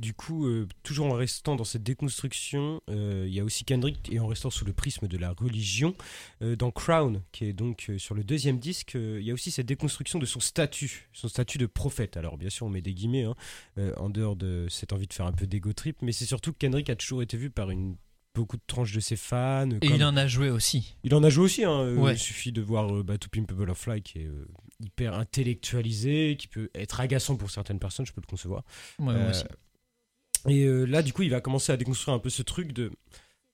du coup, euh, toujours en restant dans cette déconstruction, euh, il y a aussi Kendrick, et en restant sous le prisme de la religion, euh, dans Crown, qui est donc sur le deuxième disque, il y a aussi cette déconstruction de son statut, son statut de prophète. Alors bien sûr, on met des guillemets, hein, en dehors de cette envie de faire un peu d'ego trip, mais c'est surtout que Kendrick a toujours été vu par une beaucoup de tranches de ses fans. Et comme- il en a joué aussi. Il en a joué aussi. Hein. Ouais. Il suffit de voir euh, bah, To Pimp a Butterfly qui est euh, hyper intellectualisé, qui peut être agaçant pour certaines personnes, je peux le concevoir. Ouais, moi aussi. Et euh, là, du coup, il va commencer à déconstruire un peu ce truc de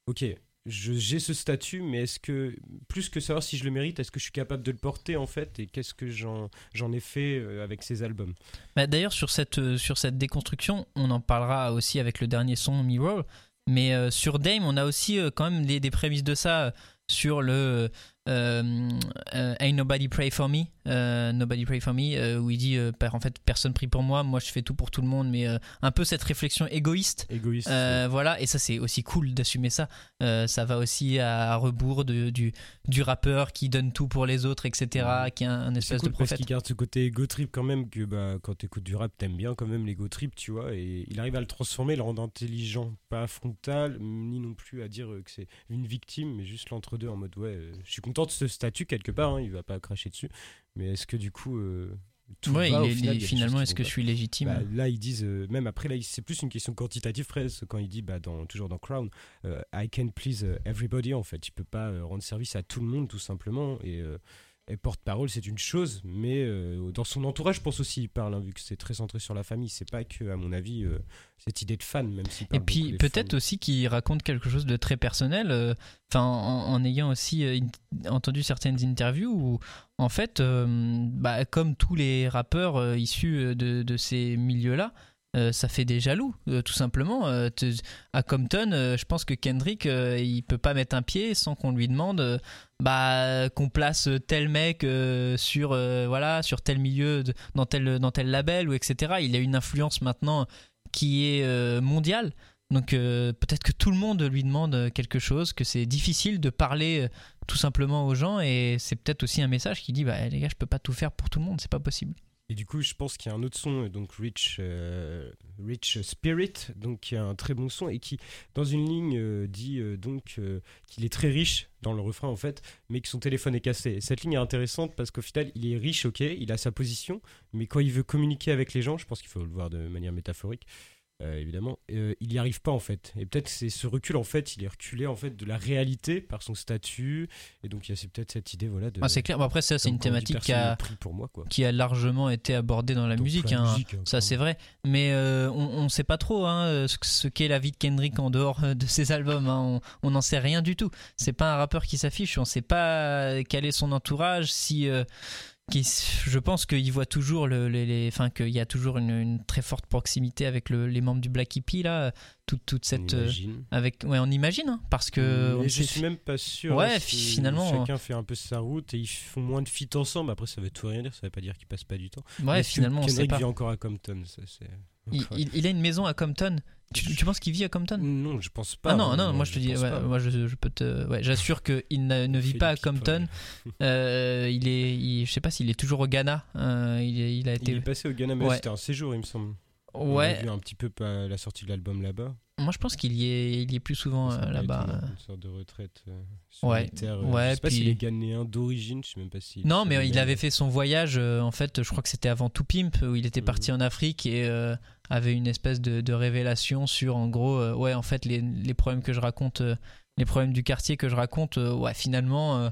Ok, j'ai ce statut, mais est-ce que, plus que savoir si je le mérite, est-ce que je suis capable de le porter en fait Et qu'est-ce que j'en ai fait euh, avec ces albums? Bah, D'ailleurs, sur cette, euh, sur cette déconstruction, on en parlera aussi avec le dernier son Mirror. Mais sur Dame, on a aussi quand même des, des prémices de ça sur le Ain't Nobody Pray For Me euh, Nobody Pray for Me, euh, où il dit euh, en fait personne prie pour moi, moi je fais tout pour tout le monde, mais euh, un peu cette réflexion égoïste. Égoïste. Euh, voilà, et ça c'est aussi cool d'assumer ça. Ça va aussi à rebours de- du, du rappeur qui donne tout pour les autres, etc., qui est un, un espèce cool de parce prophète. qu'il garde ce côté ego trip quand même que bah, quand t'écoutes du rap t'aimes bien quand même l'ego trip tu vois et il arrive à le transformer le rendre intelligent pas frontal ni non plus à dire que c'est une victime mais juste l'entre-deux en mode ouais je suis content de ce statut quelque part hein, il va pas cracher dessus mais est-ce que du coup euh, tout Ouais, va, il est- final, finalement, est-ce que je suis légitime bah, là, ils disent, euh, même après, là, c'est plus une question quantitative, presque, quand il dit, bah, dans, toujours dans Crown, euh, I can please euh, everybody, en fait. Il peut pas euh, rendre service à tout le monde, tout simplement. Et, et porte-parole, c'est une chose, mais euh, dans son entourage, je pense aussi, il parle, hein, vu que c'est très centré sur la famille. C'est pas que, à mon avis, euh, cette idée de fan, même s'il Et puis peut-être aussi qu'il raconte quelque chose de très personnel, euh, en, en ayant aussi entendu certaines interviews où en fait, bah, comme tous les rappeurs issus de, de ces milieux-là, euh, ça fait des jaloux, euh, tout simplement. Euh, à Compton, je pense que Kendrick, il peut pas mettre un pied sans qu'on lui demande, bah, qu'on place tel mec sur, voilà, sur tel milieu, dans tel, dans tel label ou etc. Il a une influence maintenant qui est mondiale. Donc peut-être que tout le monde lui demande quelque chose, que c'est difficile de parler tout simplement aux gens et c'est peut-être aussi un message qui dit bah les gars je peux pas tout faire pour tout le monde, c'est pas possible. Et du coup, je pense qu'il y a un autre son, donc Rich, euh, Rich Spirit, donc qui a un très bon son et qui, dans une ligne, euh, dit euh, donc qu'il est très riche dans le refrain en fait, mais que son téléphone est cassé. Et cette ligne est intéressante parce qu'au final, il est riche, ok, il a sa position, mais quand il veut communiquer avec les gens, je pense qu'il faut le voir de manière métaphorique. Euh, évidemment, euh, il n'y arrive pas en fait. Et peut-être c'est ce recul en fait, il est reculé en fait de la réalité par son statut. Et donc il y a peut-être cette idée voilà de. Ah, c'est clair. Bon, après ça c'est une thématique qui a, n'est pris pour moi quoi. qui a largement été abordée dans la musique. hein. hein, Ça c'est vrai, mais euh, on ne sait pas trop hein, ce, ce qu'est la vie de Kendrick en dehors de ses albums. On n'en sait rien du tout. C'est pas un rappeur qui s'affiche. On sait pas quel est son entourage. Si, qui, je pense qu'il voit toujours le, les, les- enfin qu'il y a toujours une, une très forte proximité avec le- les membres du Black Hippie là. Toute, toute On cette, euh, imagine. avec, ouais, on imagine hein, parce que je suis même pas sûr. Ouais, hein, finalement, Chacun fait un peu sa route et ils font moins de feats ensemble. Après, ça veut tout rien dire. Ça veut pas dire qu'ils passent pas du temps. ouais, que finalement on sait pas. vit encore à Compton. Ça, c'est. Il, encore- il- il a une maison à Compton. Tu, tu penses qu'il vit à Compton? Non, je pense pas. Ah non, hein, non, moi je te dis, ouais, moi je, je peux te. Ouais, j'assure qu'il ne, ne vit pas à. Compton. Euh, il est, il- je sais pas s'il est toujours au Ghana. Euh, il, est- il a Il été. est passé au Ghana, mais Ouais. c'était un séjour, il me semble. On a Ouais, vu un petit peu la sortie de l'album là-bas. moi je pense qu'il y est, il y est plus souvent euh, là-bas. une, euh. une sorte de retraite euh, sur Ouais, ouais, je sais pas puis- s'il est ghanéen d'origine, je sais même pas si. Non, mais il avait fait son voyage. euh, en fait, je crois que c'était avant Tout Pimp où il était Mhm. parti en Afrique et avait une espèce de, de révélation sur, en gros, euh, ouais, en fait, les, les problèmes que je raconte, euh, les problèmes du quartier que je raconte, euh, ouais, finalement,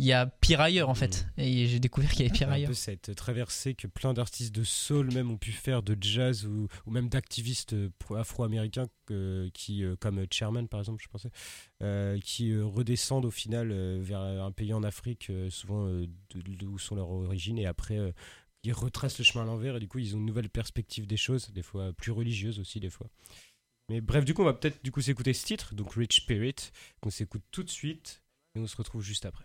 il y a pire ailleurs en fait. Et j'ai découvert qu'il y avait pire un ailleurs. peu cette traversée que plein d'artistes de soul même ont pu faire de jazz ou, ou même d'activistes afro-américains qui comme Chairman par exemple je pensais qui redescendent au final vers un pays en Afrique souvent de- de- où sont leurs origines et après ils retracent le chemin à l'envers et du coup ils ont une nouvelle perspective des choses des fois plus religieuse aussi des fois. Mais bref du coup on va peut-être du coup s'écouter ce titre donc Rich Spirit qu'on s'écoute tout de suite et on se retrouve juste après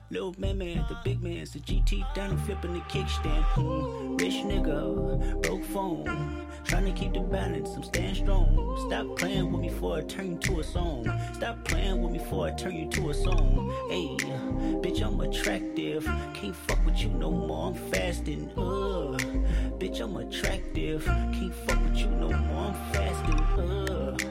Little man, man, the big man's the GT down and flipping the kickstand. Mm. Rich nigga, broke phone. Trying to keep the balance, I'm staying strong. Stop playing with me before I turn you to a song. Stop playing with me before I turn you to a song. Hey, bitch, I'm attractive. Can't fuck with you no more, I'm fasting. Uh, bitch, I'm attractive. Can't fuck with you no more, I'm fasting. Uh.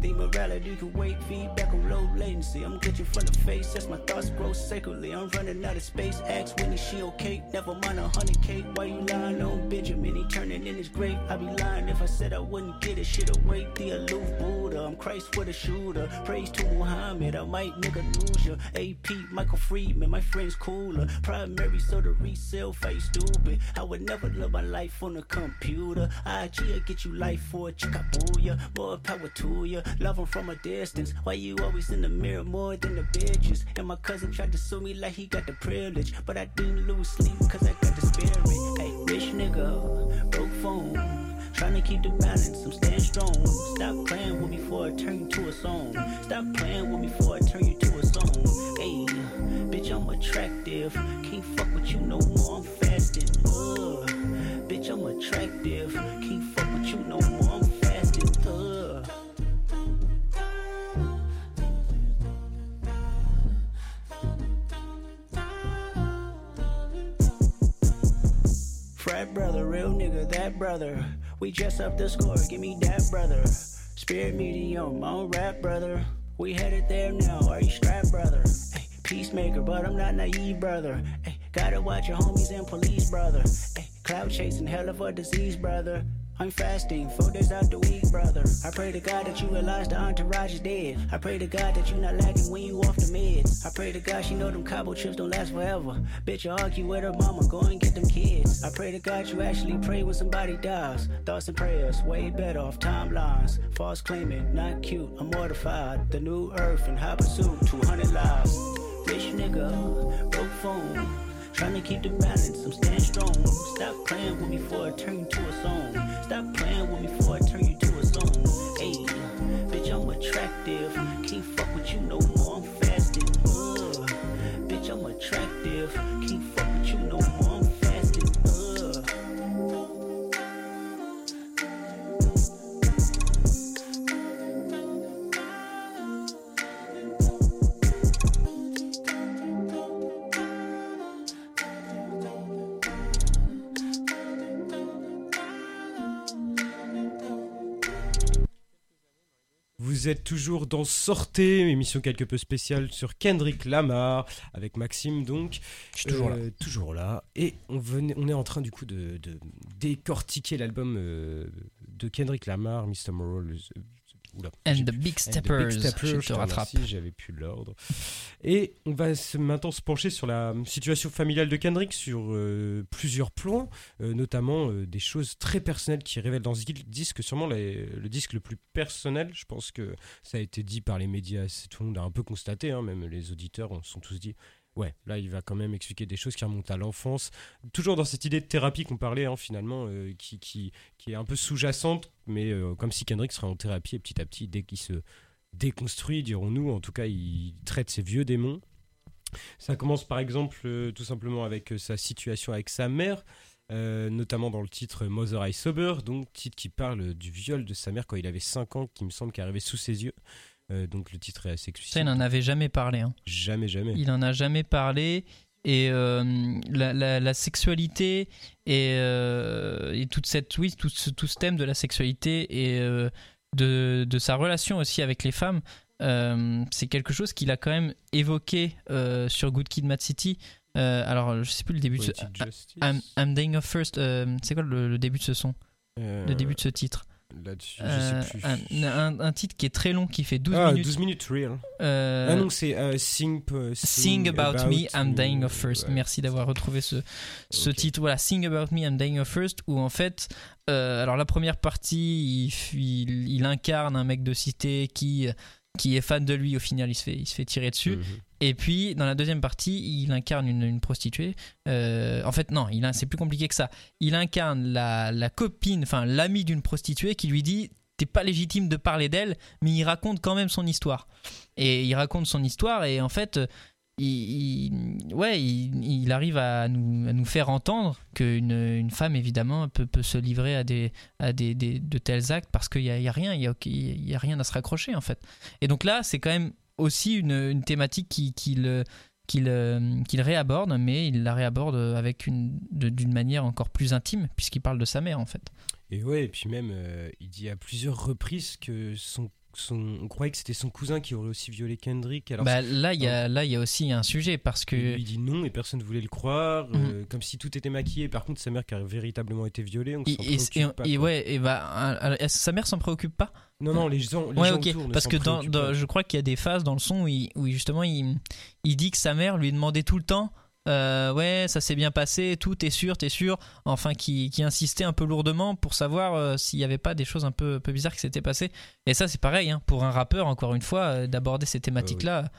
The morality can wait, feedback on low latency. I'm glitching from the face as my thoughts grow sacredly. I'm running out of space. Ask Winnie, she okay? Never mind a hundred K. Why you lying on Benjamin? He turning in his grave. I'd be lying if I said I wouldn't get it. Shit away, the aloof Buddha. I'm Christ with a shooter. Praise to Muhammad, I might nigga lose ya. AP, Michael Friedman, my friend's cooler. Primary, so the resale face stupid. I would never live my life on a computer. IG, I get you life for a chick, I boo ya. More power to ya. Love 'em from a distance. Why you always in the mirror more than the bitches? And my cousin tried to sue me like he got the privilege. But I didn't lose sleep cause I got the spirit. Hey, rich nigga, broke phone. Trying to keep the balance, I'm staying strong. Stop playing with me before I turn you to a song. Stop playing with me before I turn you to a song. Hey, bitch, I'm attractive. Can't fuck with you no more, I'm fasting. Bitch, I'm attractive. Can't fuck with you no more, Frat brother, real nigga, that brother. We dress up the score, give me that brother. Spirit medium, on rap brother. We headed there now, are you strapped brother? Hey, peacemaker, but I'm not naive brother. Hey, gotta watch your homies and police brother. Hey, cloud chasing, hell of a disease brother. I'm fasting, four days out the week, brother. I pray to God that you realize the entourage is dead. I pray to God that you not lagging when you off the meds. I pray to God she know them cobble trips don't last forever. Bitch, you argue with her mama, go and get them kids. I pray to God you actually pray when somebody dies. Thoughts and prayers, way better off timelines. False claiming, not cute, I'm mortified. The new earth and high pursuit, 200 lives. Rich nigga, broke phone. Trying to keep the balance, I'm staying strong. Stop playing with me before I turn to a song. Stop Vous êtes toujours dans Sortez, émission quelque peu spéciale sur Kendrick Lamar, avec Maxime donc. Je suis toujours là. Euh, toujours là. Et on, venait, on est en train du coup de, de décortiquer l'album euh, de Kendrick Lamar, Mr. Moral. Oula, And the Big And the Steppers, Big Steppers, je je te rattrape. J'avais plus l'ordre. Et on va se- maintenant se pencher sur la situation familiale de Kendrick sur euh, plusieurs plans, euh, notamment euh, des choses très personnelles qui révèlent dans ce disque, sûrement les- le disque le plus personnel. Je pense que ça a été dit par les médias, tout le monde a un peu constaté, hein, même les auditeurs on se sont tous dit. Ouais, là il va quand même expliquer des choses qui remontent à l'enfance. Toujours dans cette idée de thérapie qu'on parlait hein, finalement, euh, qui, est un peu sous-jacente, mais euh, comme si Kendrick serait en thérapie et petit à petit, dès qu'il se déconstruit, dirons-nous, en tout cas il traite ses vieux démons. Ça commence par exemple euh, tout simplement avec sa situation avec sa mère, notamment dans le titre Mother I Sober, donc titre qui parle du viol de sa mère quand il avait 5 ans, qui me semble qu'est arrivé sous ses yeux. Euh, donc le titre est assez Ça, explicite. il n'en avait jamais parlé. hein. Jamais, jamais. Il en a jamais parlé. Et euh, la, la- la sexualité et, euh, et toute cette, oui, tout ce, tout ce thème de la sexualité et de, de sa relation aussi avec les femmes, c'est quelque chose qu'il a quand même évoqué sur Good Kid, Mad City. Alors, je sais plus le début de ce. I'm, I'm Dying of First. c'est quoi le, le début de ce son? Le début de ce titre Là-dessus, Euh, je sais plus. un, un- un titre qui est très long, qui fait 12 ah, minutes. 12 minutes real. Euh, ah non, c'est euh, sing, Sing About, Me, I'm Dying of First. Ouais. Merci d'avoir retrouvé ce, ce titre. Voilà, Sing About Me, I'm Dying of First, où en fait, euh, alors la première partie, il, il incarne un mec de cité qui, qui est fan de lui. Au final, il se fait, il se fait tirer dessus. Mhm. Et puis, dans la deuxième partie, il incarne une, une prostituée. Euh, en fait, non, il c'est plus compliqué que ça. Il incarne la, la copine, enfin l'amie d'une prostituée qui lui dit T'es pas légitime de parler d'elle, mais il raconte quand même son histoire. Et il raconte son histoire, et en fait, il, ouais, il, arrive à nous, faire entendre qu'une une femme, évidemment, peut, se livrer à, de tels actes parce qu'il n'y a, a rien, à se raccrocher, en fait. Et donc là, c'est quand même aussi une, thématique qui- qu'il réaborde, mais il la réaborde avec une d'une manière encore plus intime, puisqu'il parle de sa mère en fait. Et ouais, puis même, euh, il dit à plusieurs reprises que son son- on croyait que c'était son cousin qui aurait aussi violé Kendrick. Alors Bah, là, il y a, là, il y a aussi un sujet parce que. il lui dit non et personne ne voulait le croire, Mhm. euh, comme si tout était maquillé. Par contre, sa mère qui a véritablement été violée, on Et, et- pas, et quoi. ouais, et bah, sa mère s'en préoccupe pas? Non, non, les gens, les Ouais, gens ok. autour Parce que dans, dans- je crois qu'il y a des phases dans le son où, il- où justement il, il dit que sa mère lui demandait tout le temps euh, Ouais, ça s'est bien passé, tout, t'es sûr, t'es sûr. Enfin, qui, qui insistait un peu lourdement pour savoir euh, s'il n'y avait pas des choses un peu, un peu bizarres qui s'étaient passées. Et ça, c'est pareil, hein, pour un rappeur, encore une fois, euh, d'aborder ces thématiques-là.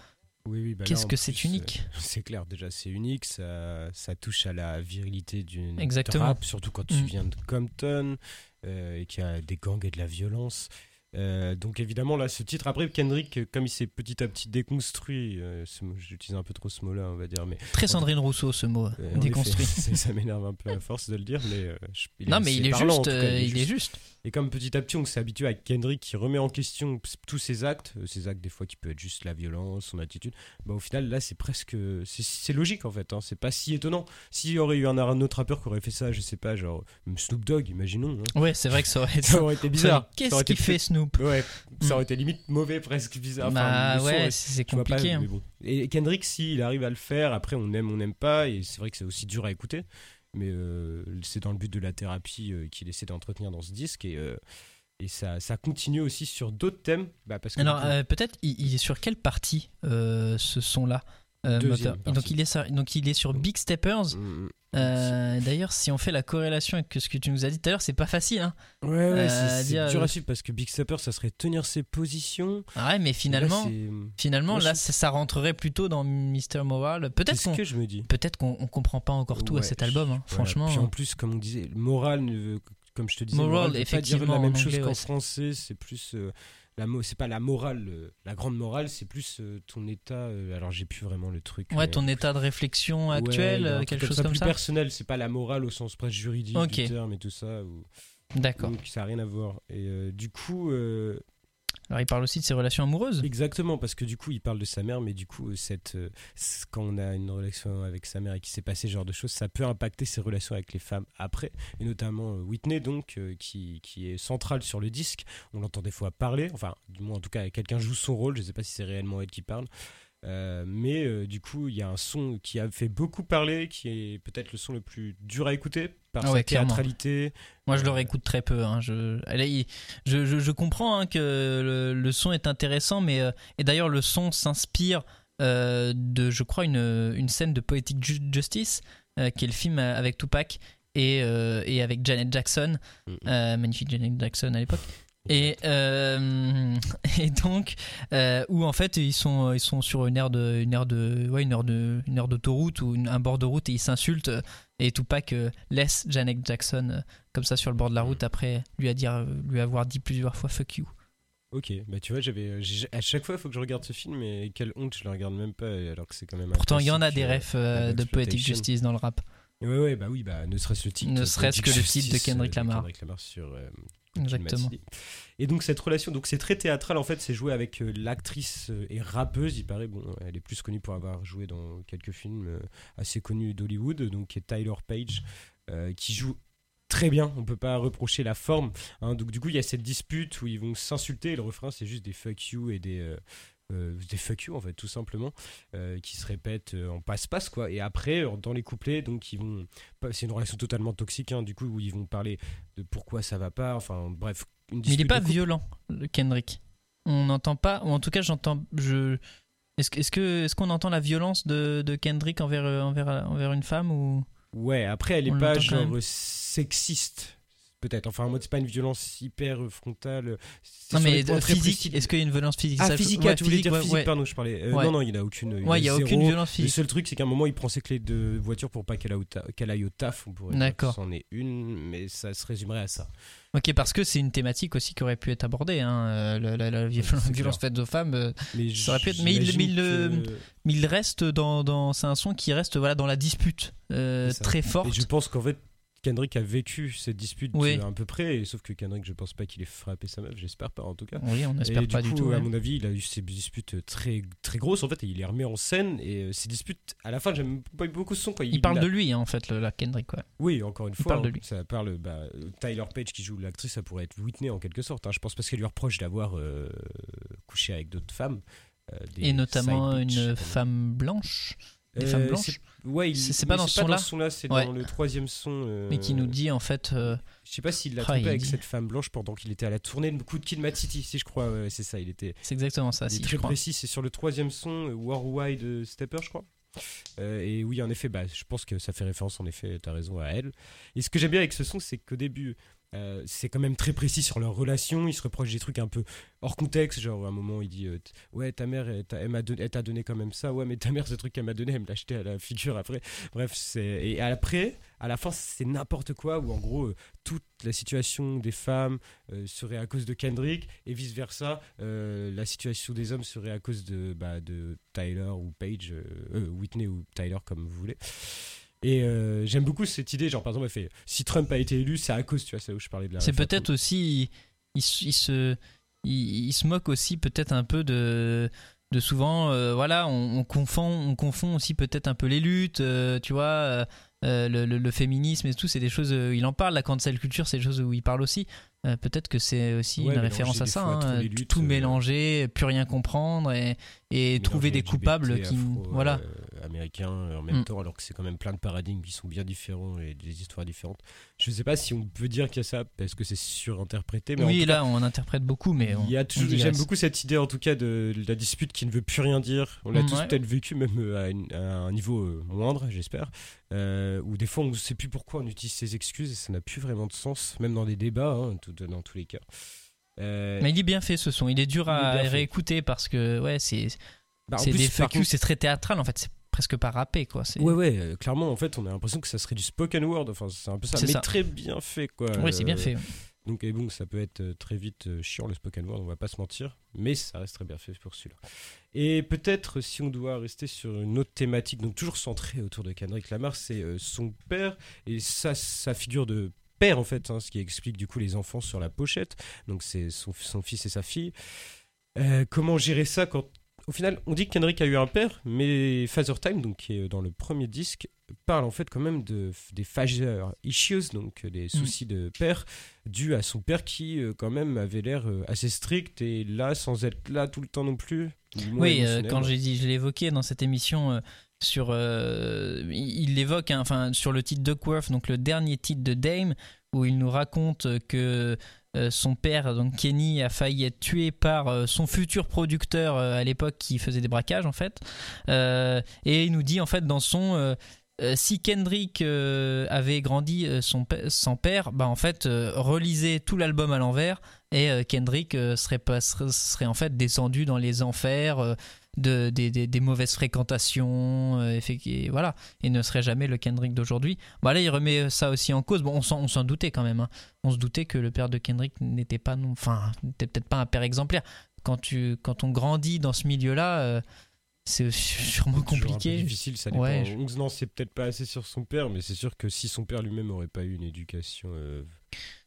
Oui, oui, bah Qu'est-ce que c'est unique? C'est clair, déjà, c'est unique. Ça, ça touche à la virilité d'une rap, surtout quand tu Mm. viens de Compton euh, et qu'il y a des gangs et de la violence. Euh, donc évidemment là ce titre après Kendrick comme il s'est petit à petit déconstruit euh, j'utilise un peu trop ce mot là on va dire mais Très Sandrine Rousseau, ce mot, euh, déconstruit. effet, ça, m'énerve un peu à force de le dire mais je- il non, mais il est parlant, juste. cas, il est juste. et comme petit à petit on s'est habitué à Kendrick qui remet en question tous ses actes, ses actes des fois qui peut être juste la violence, son attitude, bah au final là c'est presque c'est- logique en fait, hein, c'est pas si étonnant. S'il y aurait eu un, un autre rappeur qui aurait fait ça, je sais pas, genre Snoop Dogg, imaginons, hein, Ouais, c'est vrai que ça aurait été. ça aurait été bizarre. Qu'est-ce qu'il fait, Snoop Ouais, ça Mm. aurait été limite mauvais, presque bizarre. Enfin, Bah ouais, c'est vois pas, compliqué. hein. bon. Et Kendrick, si il arrive à le faire, après on aime, on n'aime pas, et c'est vrai que c'est aussi dur à écouter. Mais euh, c'est dans le but de la thérapie euh, qu'il essaie d'entretenir dans ce disque et, euh, et ça, ça continue aussi sur d'autres thèmes. Bah, parce que Alors peut-être il, il est sur quelle partie ce son-là? Euh, donc il est sur, donc il est sur Big Steppers. Mm, mm. Euh, D'ailleurs, si on fait la corrélation avec ce que tu nous as dit tout à l'heure, c'est pas facile. Hein. Ouais, ouais, Euh, c'est- dur à suivre parce que Big Stepper, ça serait tenir ses positions. Ah ouais, mais Là, finalement, c'est- finalement, Moi, là, ça, ça rentrerait plutôt dans Mr. Moral. c'est Peut-être ce qu'on que je me dis. peut-être qu'on on comprend pas encore tout à cet album. hein. Voilà. Franchement, Puis en plus, comme on disait, moral, ne veut- comme je te disais, Moral, moral veut pas dire effectivement, la même chose qu'en français. C'est plus euh, la c'est pas la morale, euh, la grande morale, c'est plus euh, ton état. euh, alors j'ai plus vraiment le truc. ouais, ton état de réflection Ouais, actuel, quelque comme chose ça, comme plus ça. personnel. C'est pas la morale au sens presque juridique Ok. du terme et tout ça. ou- D'accord. Donc ça a rien à voir. Et du coup, Alors il parle aussi de ses relations amoureuses. Exactement, parce que du coup, il parle de sa mère, mais du coup, cette, euh, quand on a une relation avec sa mère et qu'il s'est passé ce genre de choses, ça peut impacter ses relations avec les femmes après, et notamment euh, Whitney, donc, euh, qui, qui est centrale sur le disque. On l'entend des fois parler, enfin, du moins, en tout cas, quelqu'un joue son rôle, je ne sais pas si c'est réellement elle qui parle. Euh, mais euh, du coup, il y a un son qui a fait beaucoup parler, qui est peut-être le son le plus dur à écouter par Ah sa ouais, théâtralité. Moi, je le Euh, réécoute très peu. hein. Je, elle est- je, je, je comprends hein, que le, le son est intéressant, mais euh, et d'ailleurs le son s'inspire de, je crois, une, une scène de Poetic Ju- Justice, qui est le film avec Tupac et, et avec Janet Jackson, magnifique Janet Jackson à l'époque. Et, euh, et donc euh, où en fait ils sont ils sont sur une aire de une aire de ouais une aire de une aire d'autoroute ou une- un bord de route et ils s'insultent et Tupac euh, laisse Janet Jackson euh, comme ça sur le bord de la route après lui a dire lui avoir dit plusieurs fois fuck you. Ok, bah tu vois, j'avais j'ai- à chaque fois il faut que je regarde ce film et quelle honte, je le regarde même pas alors que c'est quand même. un Pourtant il y en a classique, des euh, refs euh, de Poetic. Justice dans le rap. Ouais, ouais, bah oui, bah ne serait-ce le titre. Ne serait-ce que le titre de Justice, Kendrick Lamar. Kendrick Lamar sur. euh, Exactement. Et donc cette relation, donc c'est très théâtral en fait, c'est joué avec euh, l'actrice euh, et rappeuse, il paraît, bon, elle est plus connue pour avoir joué dans quelques films euh, assez connus d'Hollywood, donc qui est Tyler Page, qui joue très bien, on peut pas reprocher la forme. hein. donc du coup il y a cette dispute où ils vont s'insulter, le refrain c'est juste des fuck you et des des fuck you en fait tout simplement euh, qui se répètent euh, en passe-passe quoi et après euh, dans les couplets donc ils vont c'est une relation totalement toxique hein, du coup où ils vont parler de pourquoi ça va pas enfin bref une Mais il est dispute pas violent, le Kendrick. On n'entend pas, ou en tout cas j'entends. Je... Est-ce que- est-ce que est-ce qu'on entend la violence de, de Kendrick envers, euh, envers, envers une femme ou? Ouais après elle est pas genre euh, sexiste peut-être enfin en mode c'est pas une violence hyper euh, frontale Non mais très physique. Est-ce qu'il y a une violence physique? Ah physique ouais, ah, tu voulais dire physique ouais. pardon je parlais euh, Ouais. non non il a aucune il Ouais, a il a zéro. aucune violence Le physique. seul truc, c'est qu'à un moment, il prend ses clés de voiture pour pas qu'elle aille au, ta- qu'elle aille au taf. On pourrait D'accord. c'en est une, mais ça se résumerait à ça. Ok, parce que c'est une thématique aussi qui aurait pu être abordée, hein, euh, la, la- la violence faite aux femmes. euh, Mais Ça aurait pu être- mais il- mais il, euh, que- il reste dans, dans c'est un son qui reste voilà dans la dispute euh, très forte. Et je pense qu'en fait, Kendrick a vécu cette dispute Oui. à peu près, et sauf que Kendrick, je pense pas qu'il ait frappé sa meuf, j'espère pas en tout cas. Oui, on n'espère Et pas du du coup, tout. à ouais. mon avis, il a eu ces disputes très, très grosses en fait, et il les remet en scène. Et euh, ces disputes, à la fin, j'aime pas beaucoup ce son. Quoi. Il parle de lui, hein, en fait, le, la Kendrick. Ouais. Oui, encore une il fois, parle de lui. ça parle. Bah, Tyler Page qui joue l'actrice, ça pourrait être Whitney en quelque sorte. hein. Je pense parce qu'elle lui reproche d'avoir euh, couché avec d'autres femmes. euh, des Et notamment une femme blanche, des femmes blanches. Ouais, C'est- pas dans ce son-là son-là, c'est Ouais. dans le troisième son. euh, mais qui nous dit en fait. euh, Je sais pas s'il l'a Ah, trompé avec dit- cette femme blanche pendant qu'il était à la tournée de Coup de Mad City, si je crois. ouais, c'est ça, il était. c'est exactement ça, il si, très je crois. précis, c'est sur le troisième son, euh, Worldwide euh, Stepper, je crois. Euh, et oui, en effet, bah, je pense que ça fait référence, en effet, t'as raison, à elle. Et ce que j'aime bien avec ce son, c'est qu'au début, euh, c'est quand même très précis sur leur relation. Ils se reprochent des trucs un peu hors contexte. Genre, à un moment, il dit euh, Ouais, ta mère, elle t'a donné, quand même ça. Ouais, mais ta mère, ce truc qu'elle m'a donné, elle me l'a acheté à la figure après. Bref, c'est. Et après, à la fin, c'est n'importe quoi, où en gros, euh, toute la situation des femmes serait à cause de Kendrick, et vice-versa, la situation des hommes serait à cause de, bah, de Tyler ou euh, Whitney ou Tyler, comme vous voulez. Et euh, j'aime beaucoup cette idée, genre par exemple, elle fait si Trump a été élu, c'est à cause, tu vois, c'est là où je parlais de la. C'est peut-être aussi. Il, il se- il se, il, il se moque aussi peut-être un peu de. De souvent, euh, voilà, on, on confond, on confond aussi peut-être un peu les luttes, euh, tu vois, le, le- le féminisme et tout, c'est des choses. il en parle, la cancel culture, c'est des choses où il parle aussi. Peut-être que c'est aussi Ouais, une référence à ça, fois hein, luttes, tout mélanger, plus rien comprendre et, et trouver des LGBT, coupables qui, afro, voilà. euh, américains euh, en même Mm. temps, alors que c'est quand même plein de paradigmes qui sont bien différents et des histoires différentes. Je sais pas si on peut dire qu'il y a ça parce que c'est surinterprété, mais oui, là, on interprète beaucoup, mais on, Il y a on toujours, digresse. j'aime beaucoup cette idée en tout cas de, de la dispute qui ne veut plus rien dire. On l'a Mm, tous ouais. peut-être vécu même euh, à, une- à un niveau euh, moindre, j'espère. Euh, où des fois on ne sait plus pourquoi on utilise ces excuses et ça n'a plus vraiment de sens, même dans des débats, hein, tout- dans tous les cas. Euh, Mais il est bien fait ce son, il est dur Il est à fait. réécouter parce que ouais, c'est bah, des FAQ, contre- c'est très théâtral en fait, c'est presque pas rappé quoi. Ouais, ouais, euh, clairement, en fait, on a l'impression que ça serait du spoken word, enfin, c'est un peu ça, mais ça. très bien fait, quoi. Ouais, c'est bien Euh, fait. Donc, et bon, ça peut être euh, très vite euh, chiant le spoken word, on va pas se mentir, mais ça reste très bien fait pour celui-là. Et peut-être, si on doit rester sur une autre thématique, donc toujours centrée autour de Kendrick Lamar, c'est euh, son père et sa, sa figure de père, en fait, hein, ce qui explique du coup les enfants sur la pochette. Donc, c'est son, son fils et sa fille. Euh, comment gérer ça quand. Au final, on dit que Kendrick a eu un père, mais Father Time, donc qui est dans le premier disque, parle en fait quand même de, des father issues, donc euh, des soucis de père, dus à son père qui euh, quand même avait l'air assez strict et là sans être là tout le temps non plus. Oui, euh, quand j'ai dit, je l'ai évoqué dans cette émission euh, sur, euh, il l'évoque, hein, sur le titre Duckworth, donc le dernier titre de Dame, où il nous raconte que euh, son père, donc Kenny, a failli être tué par euh, son futur producteur à l'époque qui faisait des braquages en fait, et il nous dit en fait dans son si Kendrick avait grandi sans père, bah en fait relisez tout l'album à l'envers et Kendrick serait, pas, serait, en fait descendu dans les enfers de, des, des- des mauvaises fréquentations, euh, et, voilà, et ne serait jamais le Kendrick d'aujourd'hui. Bah là, il remet ça aussi en cause. Bon, on s'en, doutait quand même. hein. On se doutait que le père de Kendrick n'était pas, non, enfin, n'était peut-être pas un père exemplaire. Quand tu, quand on grandit dans ce milieu-là, euh, c'est sûrement compliqué. difficile, ça dépend. Ouais, je- Non, c'est peut-être pas assez sur son père, mais c'est sûr que si son père lui-même aurait pas eu une éducation euh,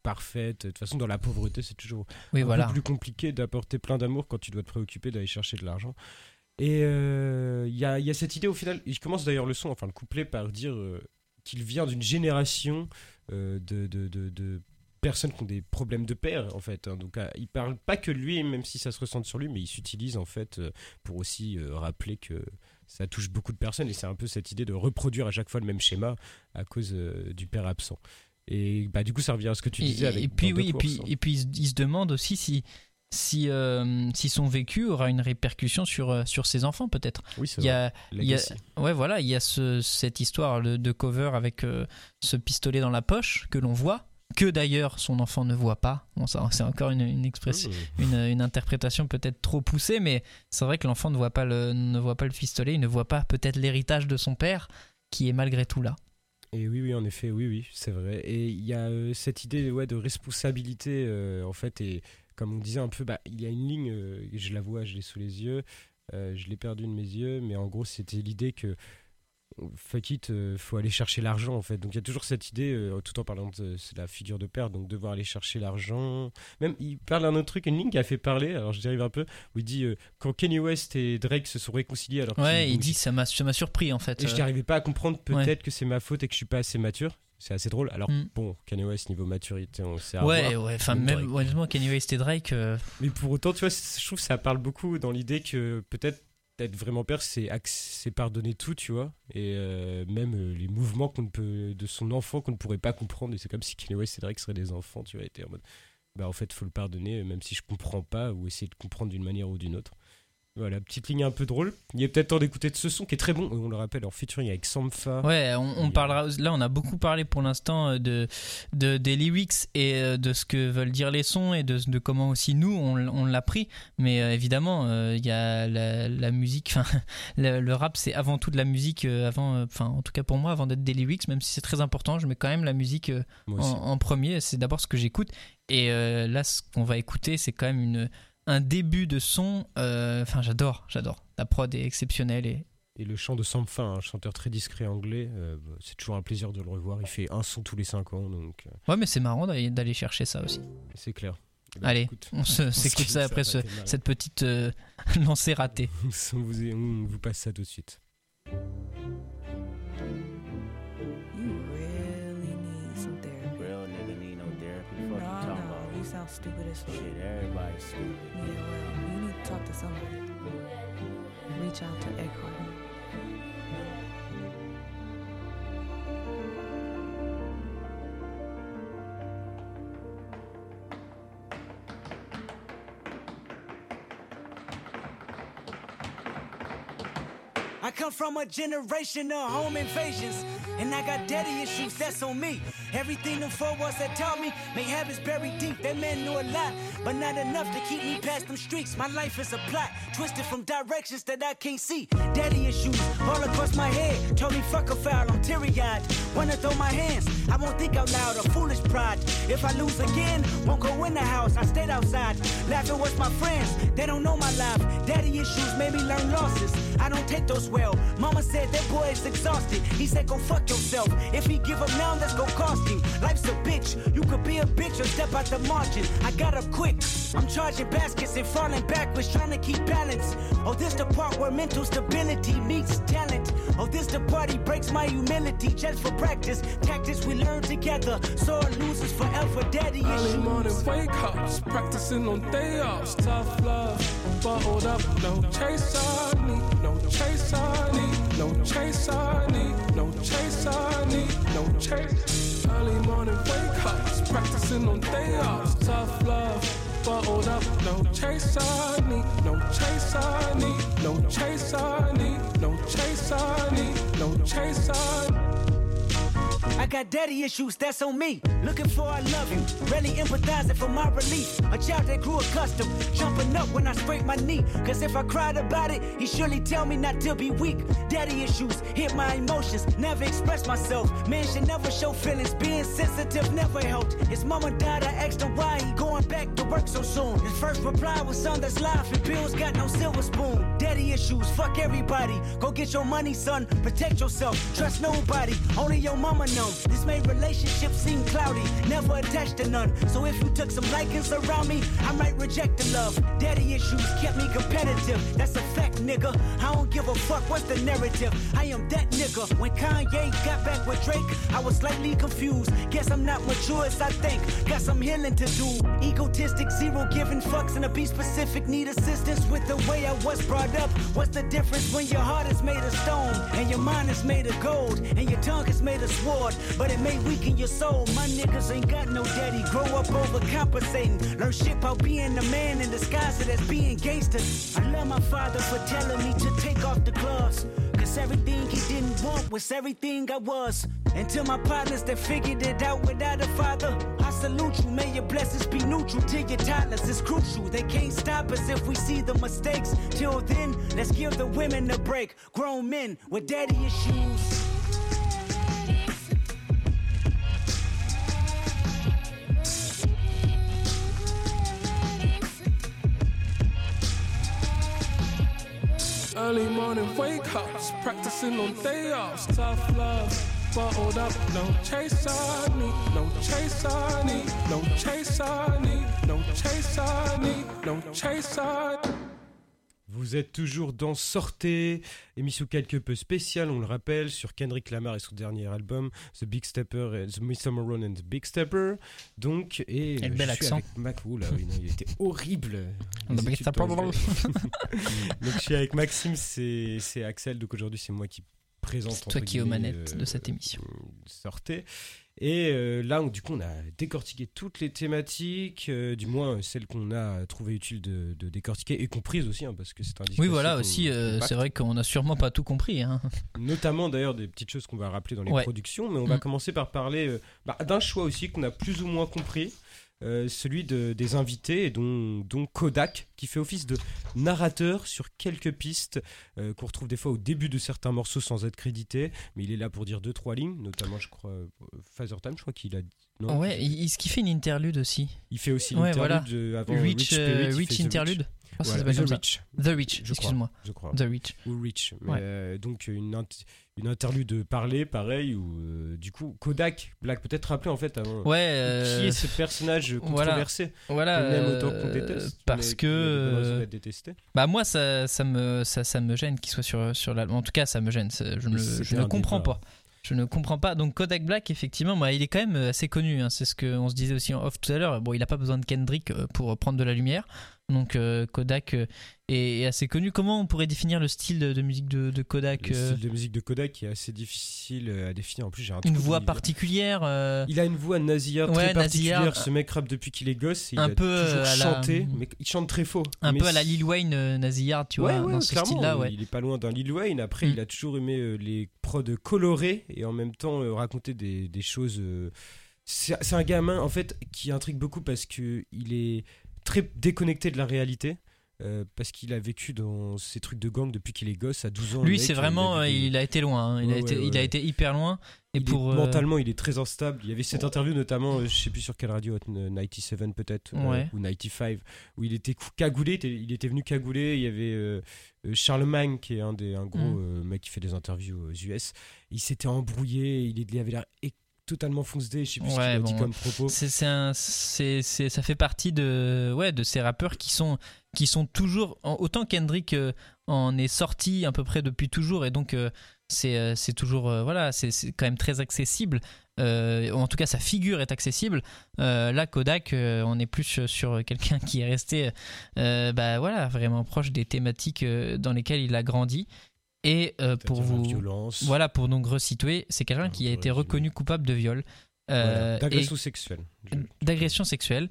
parfaite, de toute façon, dans la pauvreté, c'est toujours Oui, un voilà. peu plus compliqué d'apporter plein d'amour quand tu dois te préoccuper d'aller chercher de l'argent. Et euh, il y, a, il y a cette idée au final, il commence d'ailleurs le son, enfin le couplet, par dire euh, qu'il vient d'une génération euh, de, de, de- de personnes qui ont des problèmes de père, en fait. hein. Donc euh, il parle pas que de lui, même si ça se ressent sur lui, mais il s'utilise en fait pour aussi rappeler que ça touche beaucoup de personnes et c'est un peu cette idée de reproduire à chaque fois le même schéma à cause du père absent. Et bah, du coup, ça revient à ce que tu disais et, avec et puis oui, et puis, hein. et puis il se demande aussi si si euh, si son vécu aura une répercussion sur euh, sur ses enfants peut-être. Oui, c'est Il y vrai. a il y a- ouais voilà, il y a ce, cette histoire de, de cover avec euh, ce pistolet dans la poche que l'on voit que d'ailleurs son enfant ne voit pas. Bon ça c'est encore une, une expression Mmh. une, une interprétation peut-être trop poussée, mais c'est vrai que l'enfant ne voit pas le ne voit pas le pistolet, il ne voit pas peut-être l'héritage de son père qui est malgré tout là. Et oui, oui, en effet, oui, oui, c'est vrai. Et il y a euh, cette idée ouais, de responsabilité, euh, en fait, et comme on disait un peu, bah, il y a une ligne, euh, je la vois, je l'ai sous les yeux, euh, je l'ai perdue de mes yeux, mais en gros, c'était l'idée que fuck it, euh, faut aller chercher l'argent en fait. Donc il y a toujours cette idée, tout en parlant de c'est la figure de père, donc devoir aller chercher l'argent. Même il parle d'un autre truc, une ligne qui a fait parler, alors je dérive un peu, où il dit quand Kanye West et Drake se sont réconciliés alors Ouais, il dit ça m'a ça m'a surpris en fait. et je n'arrivais pas à comprendre peut-être ouais. que c'est ma faute et que je suis pas assez mature. C'est assez drôle. Alors Mm. bon, Kanye West niveau maturité, on sait Ouais, ouais, enfin Même honnêtement Kanye West et Drake euh, Mais pour autant, tu vois, je trouve que ça parle beaucoup dans l'idée que peut-être être vraiment père, c'est c'est pardonner tout, tu vois, et euh, même euh, les mouvements qu'on peut de son enfant qu'on ne pourrait pas comprendre. Et c'est comme si Kanye West et Drake seraient des enfants, tu vois, et en mode, bah en fait, faut le pardonner, même si je comprends pas ou essayer de comprendre d'une manière ou d'une autre. Voilà, petite ligne un peu drôle. Il est peut-être temps d'écouter de ce son qui est très bon. On le rappelle en featuring avec Sampha. Ouais, on, on parlera. Là, on a beaucoup parlé pour l'instant euh, de, de des lyrics et euh, de ce que veulent dire les sons et de, de comment aussi nous on, l'a pris. Mais euh, évidemment, euh, il y a la, la musique. Enfin, le, le rap, c'est avant tout de la musique. euh, avant, enfin, en tout cas pour moi, avant d'être des lyrics, même si c'est très important, je mets quand même la musique en, premier. C'est d'abord ce que j'écoute. Et là, ce qu'on va écouter, c'est quand même une un début de son. euh, Enfin, j'adore, j'adore. La prod est exceptionnelle et Et le chant de Sampha, un chanteur très discret anglais, euh, c'est toujours un plaisir de le revoir. Il fait un son tous les 5 ans, donc euh, ouais, mais c'est marrant d'aller chercher ça aussi. c'est clair. Eh ben, Allez, écoute, on s'écoute ça après ce- cette petite euh, lancée ratée. on, vous, on vous passe ça tout de suite. Sound stupid as fuck. Shit, everybody's stupid. Yeah, well, you need to talk to somebody. Reach out to Eckhart. I come from a generation of home invasions, and I got daddy issues, that's on me. Everything them four walls that taught me, may habits buried deep. That man knew a lot, but not enough to keep me past them streets. My life is a plot, twisted from directions that I can't see. Daddy issues all across my head, told me fuck a foul, I'm teary eyed. Wanna throw my hands, I won't think out loud, a foolish pride. If I lose again, won't go in the house, I stayed outside. Laughing with my friends, they don't know my life. Daddy issues made me learn losses. I don't take those well. Mama said that boy is exhausted. He said go fuck yourself. If he give up now, that's gonna cost him. Life's a bitch. You could be a bitch or step out the margin. I got up quick. I'm charging baskets and falling backwards, trying to keep balance. Oh, this the part where mental stability meets talent. Oh, this the part he breaks my humility just for practice. Tactics we learn together. Sore losers forever. Daddy Early morning wake ups, practicing on day offs. Tough love, bottled up, no chase I need, no chase I need, no chase I need, no chase I need, no chase. Early morning wake ups, practicing on day offs. Tough love, bottled up, no chase I need, no chase I need, no chase I need, no chase I need, no chase I need. I got daddy issues, that's on me. Looking for I love him, really empathizing for my relief. A child that grew accustomed, jumping up when I scrape my knee. Cause if I cried about it, he surely tell me not to be weak. Daddy issues hit my emotions, never express myself. Man should never show feelings, being sensitive never helped. His mama died, I asked him why he going back to work so soon. His first reply was son, that's life, and bills got no silver spoon. Daddy issues, fuck everybody. Go get your money, son, protect yourself. Trust nobody, only your mama This made relationships seem cloudy, never attached to none. So if you took some likings around me, I might reject the love. Daddy issues kept me competitive, that's a fact, nigga. I don't give a fuck what's the narrative. I am that nigga. When Kanye got back with Drake, I was slightly confused. Guess I'm not mature as I think. Got some healing to do. Egotistic, zero giving fucks, and to be specific, need assistance with the way I was brought up. What's the difference when your heart is made of stone and your mind is made of gold and your tongue is made of sword? But it may weaken your soul. My niggas ain't got no daddy. Grow up overcompensating. Learn shit about being a man in disguise that's being gangster. I love my father for telling me to take off the gloves. Cause everything he didn't want was everything I was. Until my partners that figured it out without a father, I salute you. May your blessings be neutral to your toddlers. It's crucial. They can't stop us if we see the mistakes. Till then, let's give the women a break. Grown men with daddy issues. Early morning wake ups, practicing on day offs. Tough love, bottled up. No chase I need, no chase I need, no chase I need, no chase I need, no chase I need. Vous êtes toujours dans Sortez, émission quelque peu spéciale, on le rappelle, sur Kendrick Lamar et son dernier album, The Big Stepper, et The Miss Summer Run and the Big Stepper. Donc, et, le euh, bel je suis accent. avec Mac, oh là, oui, non, il était horrible. The Big Stepper. donc je suis avec Maxime, c'est Axel, donc aujourd'hui c'est moi qui présente. Toi qui es aux manettes euh, de cette émission. Sortez. Et euh, là, du coup, on a décortiqué toutes les thématiques, euh, du moins euh, celles qu'on a trouvé utile de, de décortiquer et comprises aussi, hein, parce que c'est un Oui, voilà, aussi, euh, c'est vrai qu'on a sûrement pas tout compris. Hein. Notamment d'ailleurs des petites choses qu'on va rappeler dans les Ouais. productions, mais on va Mm. commencer par parler bah, d'un choix aussi qu'on a plus ou moins compris, euh, celui de- des invités, dont, dont Kodak, qui fait office de narrateur sur quelques pistes euh, qu'on retrouve des fois au début de certains morceaux sans être crédité, mais il est là pour dire deux trois lignes, notamment je crois euh, Father Time, je crois qu'il a non, Ouais, il, ce qui fait une interlude aussi. il fait aussi Ouais, l'interlude euh, avant Rich, Rich, Spirit, Rich Interlude. Rich. Ça Voilà, The ça. Rich, The excuse-moi. je crois. The Rich. ou Rich. Mais, Ouais. euh, donc une, int- une interlude parlée, pareil, où euh, du coup Kodak, Black, peut-être rappeler en fait avant. Ouais, Qui euh, est ce personnage voilà. controversé voilà. qu'on aime autant euh, qu'on déteste Parce mais que. euh, détesté. Bah moi ça, ça me ça, ça me gêne qu'il soit sur sur l'album. En tout cas ça me gêne. C'est- Je c'était je ne comprends pas. Je ne comprends pas. Donc Kodak Black effectivement, moi, il est quand même assez connu. hein. C'est ce qu'on se disait aussi en off tout à l'heure. Bon, il n'a pas besoin de Kendrick euh, pour prendre de la lumière. Donc euh, Kodak euh, est, assez connu. Comment on pourrait définir le style de, de musique de, de Kodak Le euh, style de musique de Kodak est assez difficile à définir. En plus, j'ai un Une voix particulière. euh, Il a une voix nasillarde Ouais, très particulière. nasillarde. Ce mec rappe depuis qu'il est gosse. Et Un il a peu, toujours à la- chanté, mais il chante très faux. un Mais peu à la Lil Wayne euh, Nasillard, tu ouais, vois, ouais, dans ce style-là, ouais. Il est pas loin d'un Lil Wayne. Après, Mm. il a toujours aimé les prods colorés et en même temps raconter des, des choses. C'est c'est un gamin en fait qui intrigue beaucoup parce que il est très déconnecté de la réalité. euh, parce qu'il a vécu dans ces trucs de gang depuis qu'il est gosse à 12 ans. Lui, c'est il a vraiment, euh, des- il a été loin. hein. Il, a été, ouais, il a ouais. été hyper loin. Et il est- pour euh, mentalement, il est très instable. Il y avait cette interview notamment, je sais plus sur quelle radio, euh, 97 peut-être, euh, ou 95, où il était cagoulé. il était- venu cagoulé. Il y avait Charlemagne, qui est un des un gros Mm. mec qui fait des interviews aux US. Il s'était embrouillé. Il, avait l'air totalement foncedé. Je sais plus ce qu'il Ouais, a dit bon, comme propos. C'est, un- ça fait partie de, ouais, de ces rappeurs qui sont, qui sont toujours. Autant Kendrick euh, en est sorti à peu près depuis toujours, et donc euh, c'est, euh, c'est toujours. voilà, c'est, quand même très accessible. euh, en tout cas, sa figure est accessible. Euh, là, Kodak, on est plus sur quelqu'un qui est resté euh, bah, voilà, vraiment proche des thématiques dans lesquelles il a grandi. Et euh, pour vous. violence, Voilà, pour donc resituer, c'est quelqu'un qui a été reconnu coupable de viol. voilà, euh, d'agression sexuelle. D'agression sexuelle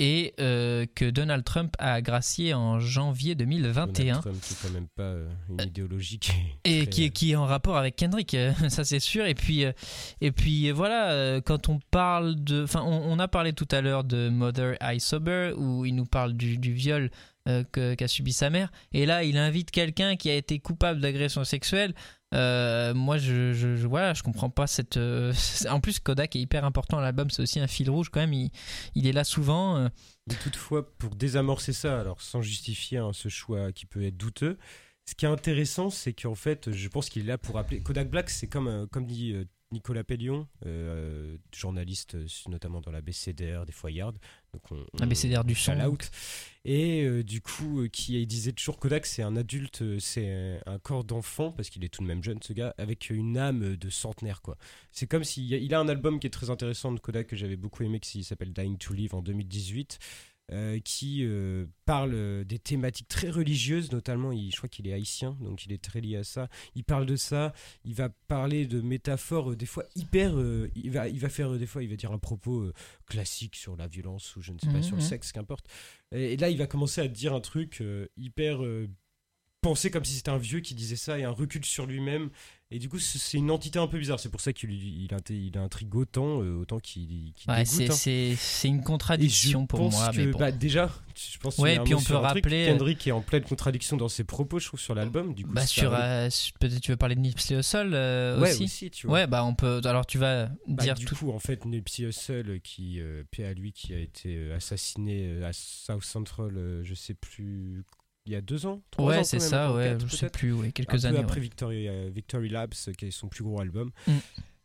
et euh, que Donald Trump a gracié en janvier 2021 Donald Trump, qui est quand même pas euh, une idéologie qui est et très- qui est, qui est en rapport avec Kendrick, euh, ça c'est sûr. Et puis, euh, et puis euh, voilà, euh, quand on parle de. Enfin, on, on a parlé tout à l'heure de Mother I Sober, où il nous parle du, du viol euh, qu'a subi sa mère. Et là, il invite quelqu'un qui a été coupable d'agression sexuelle. Euh, moi, je, je, je- voilà, je comprends pas cette. euh, En plus, Kodak est hyper important à l'album, c'est aussi un fil rouge quand même. Il, il est là souvent. Mais toutefois, pour désamorcer ça, alors sans justifier hein, ce choix qui peut être douteux, ce qui est intéressant, c'est qu'en fait, je pense qu'il est là pour appeler. Kodak Black, c'est comme, comme dit Nicolas Pellion, journaliste notamment dans la BCDR, des fois Yard. Donc on, La BCDR du. Et euh, du coup, euh, qui il disait toujours Kodak, c'est un adulte, euh, c'est un, corps d'enfant, parce qu'il est tout de même jeune, ce gars, avec une âme de centenaire, quoi. C'est comme s'il il a un album qui est très intéressant de Kodak que j'avais beaucoup aimé, qui s'appelle Dying to Live en 2018. Euh, qui euh, parle euh, des thématiques très religieuses, notamment, il, je crois qu'il est haïtien, donc il est très lié à ça. Il parle de ça, il va parler de métaphores euh, des fois hyper. il, va, il va faire des fois, il va dire un propos classique sur la violence ou je ne sais pas, Mhm, sur le mhm. sexe, qu'importe. Et, et là, il va commencer à dire un truc hyper pensé comme si c'était un vieux qui disait ça et un recul sur lui-même. Et du coup, c'est une entité un peu bizarre. C'est pour ça qu'il il, il intrigue autant, euh, autant qu'il qu'il Ouais, dégoûte. c'est, hein. c'est, une contradiction pour moi. que, mais bon. bah, déjà, je pense Ouais, un puis on peut rappeler, euh, Kendrick est en pleine contradiction dans ses propos, je trouve, sur l'album. Du coup, Bah, sur, euh, peut-être tu veux parler de Nipsey Hussle euh, ouais, aussi. aussi, tu vois. Ouais, bah on peut. Alors tu vas Bah, dire du tout. coup, en fait, Nipsey Hussle, qui, euh, paix à lui, qui a été assassiné à South Central, je sais plus, il y a deux ans, trois ans Ouais, quand c'est ça, ouais, quatre, je sais plus, ouais, un quelques peu années. après ouais. Victory, Victory Labs, qui est son plus gros album. Mm.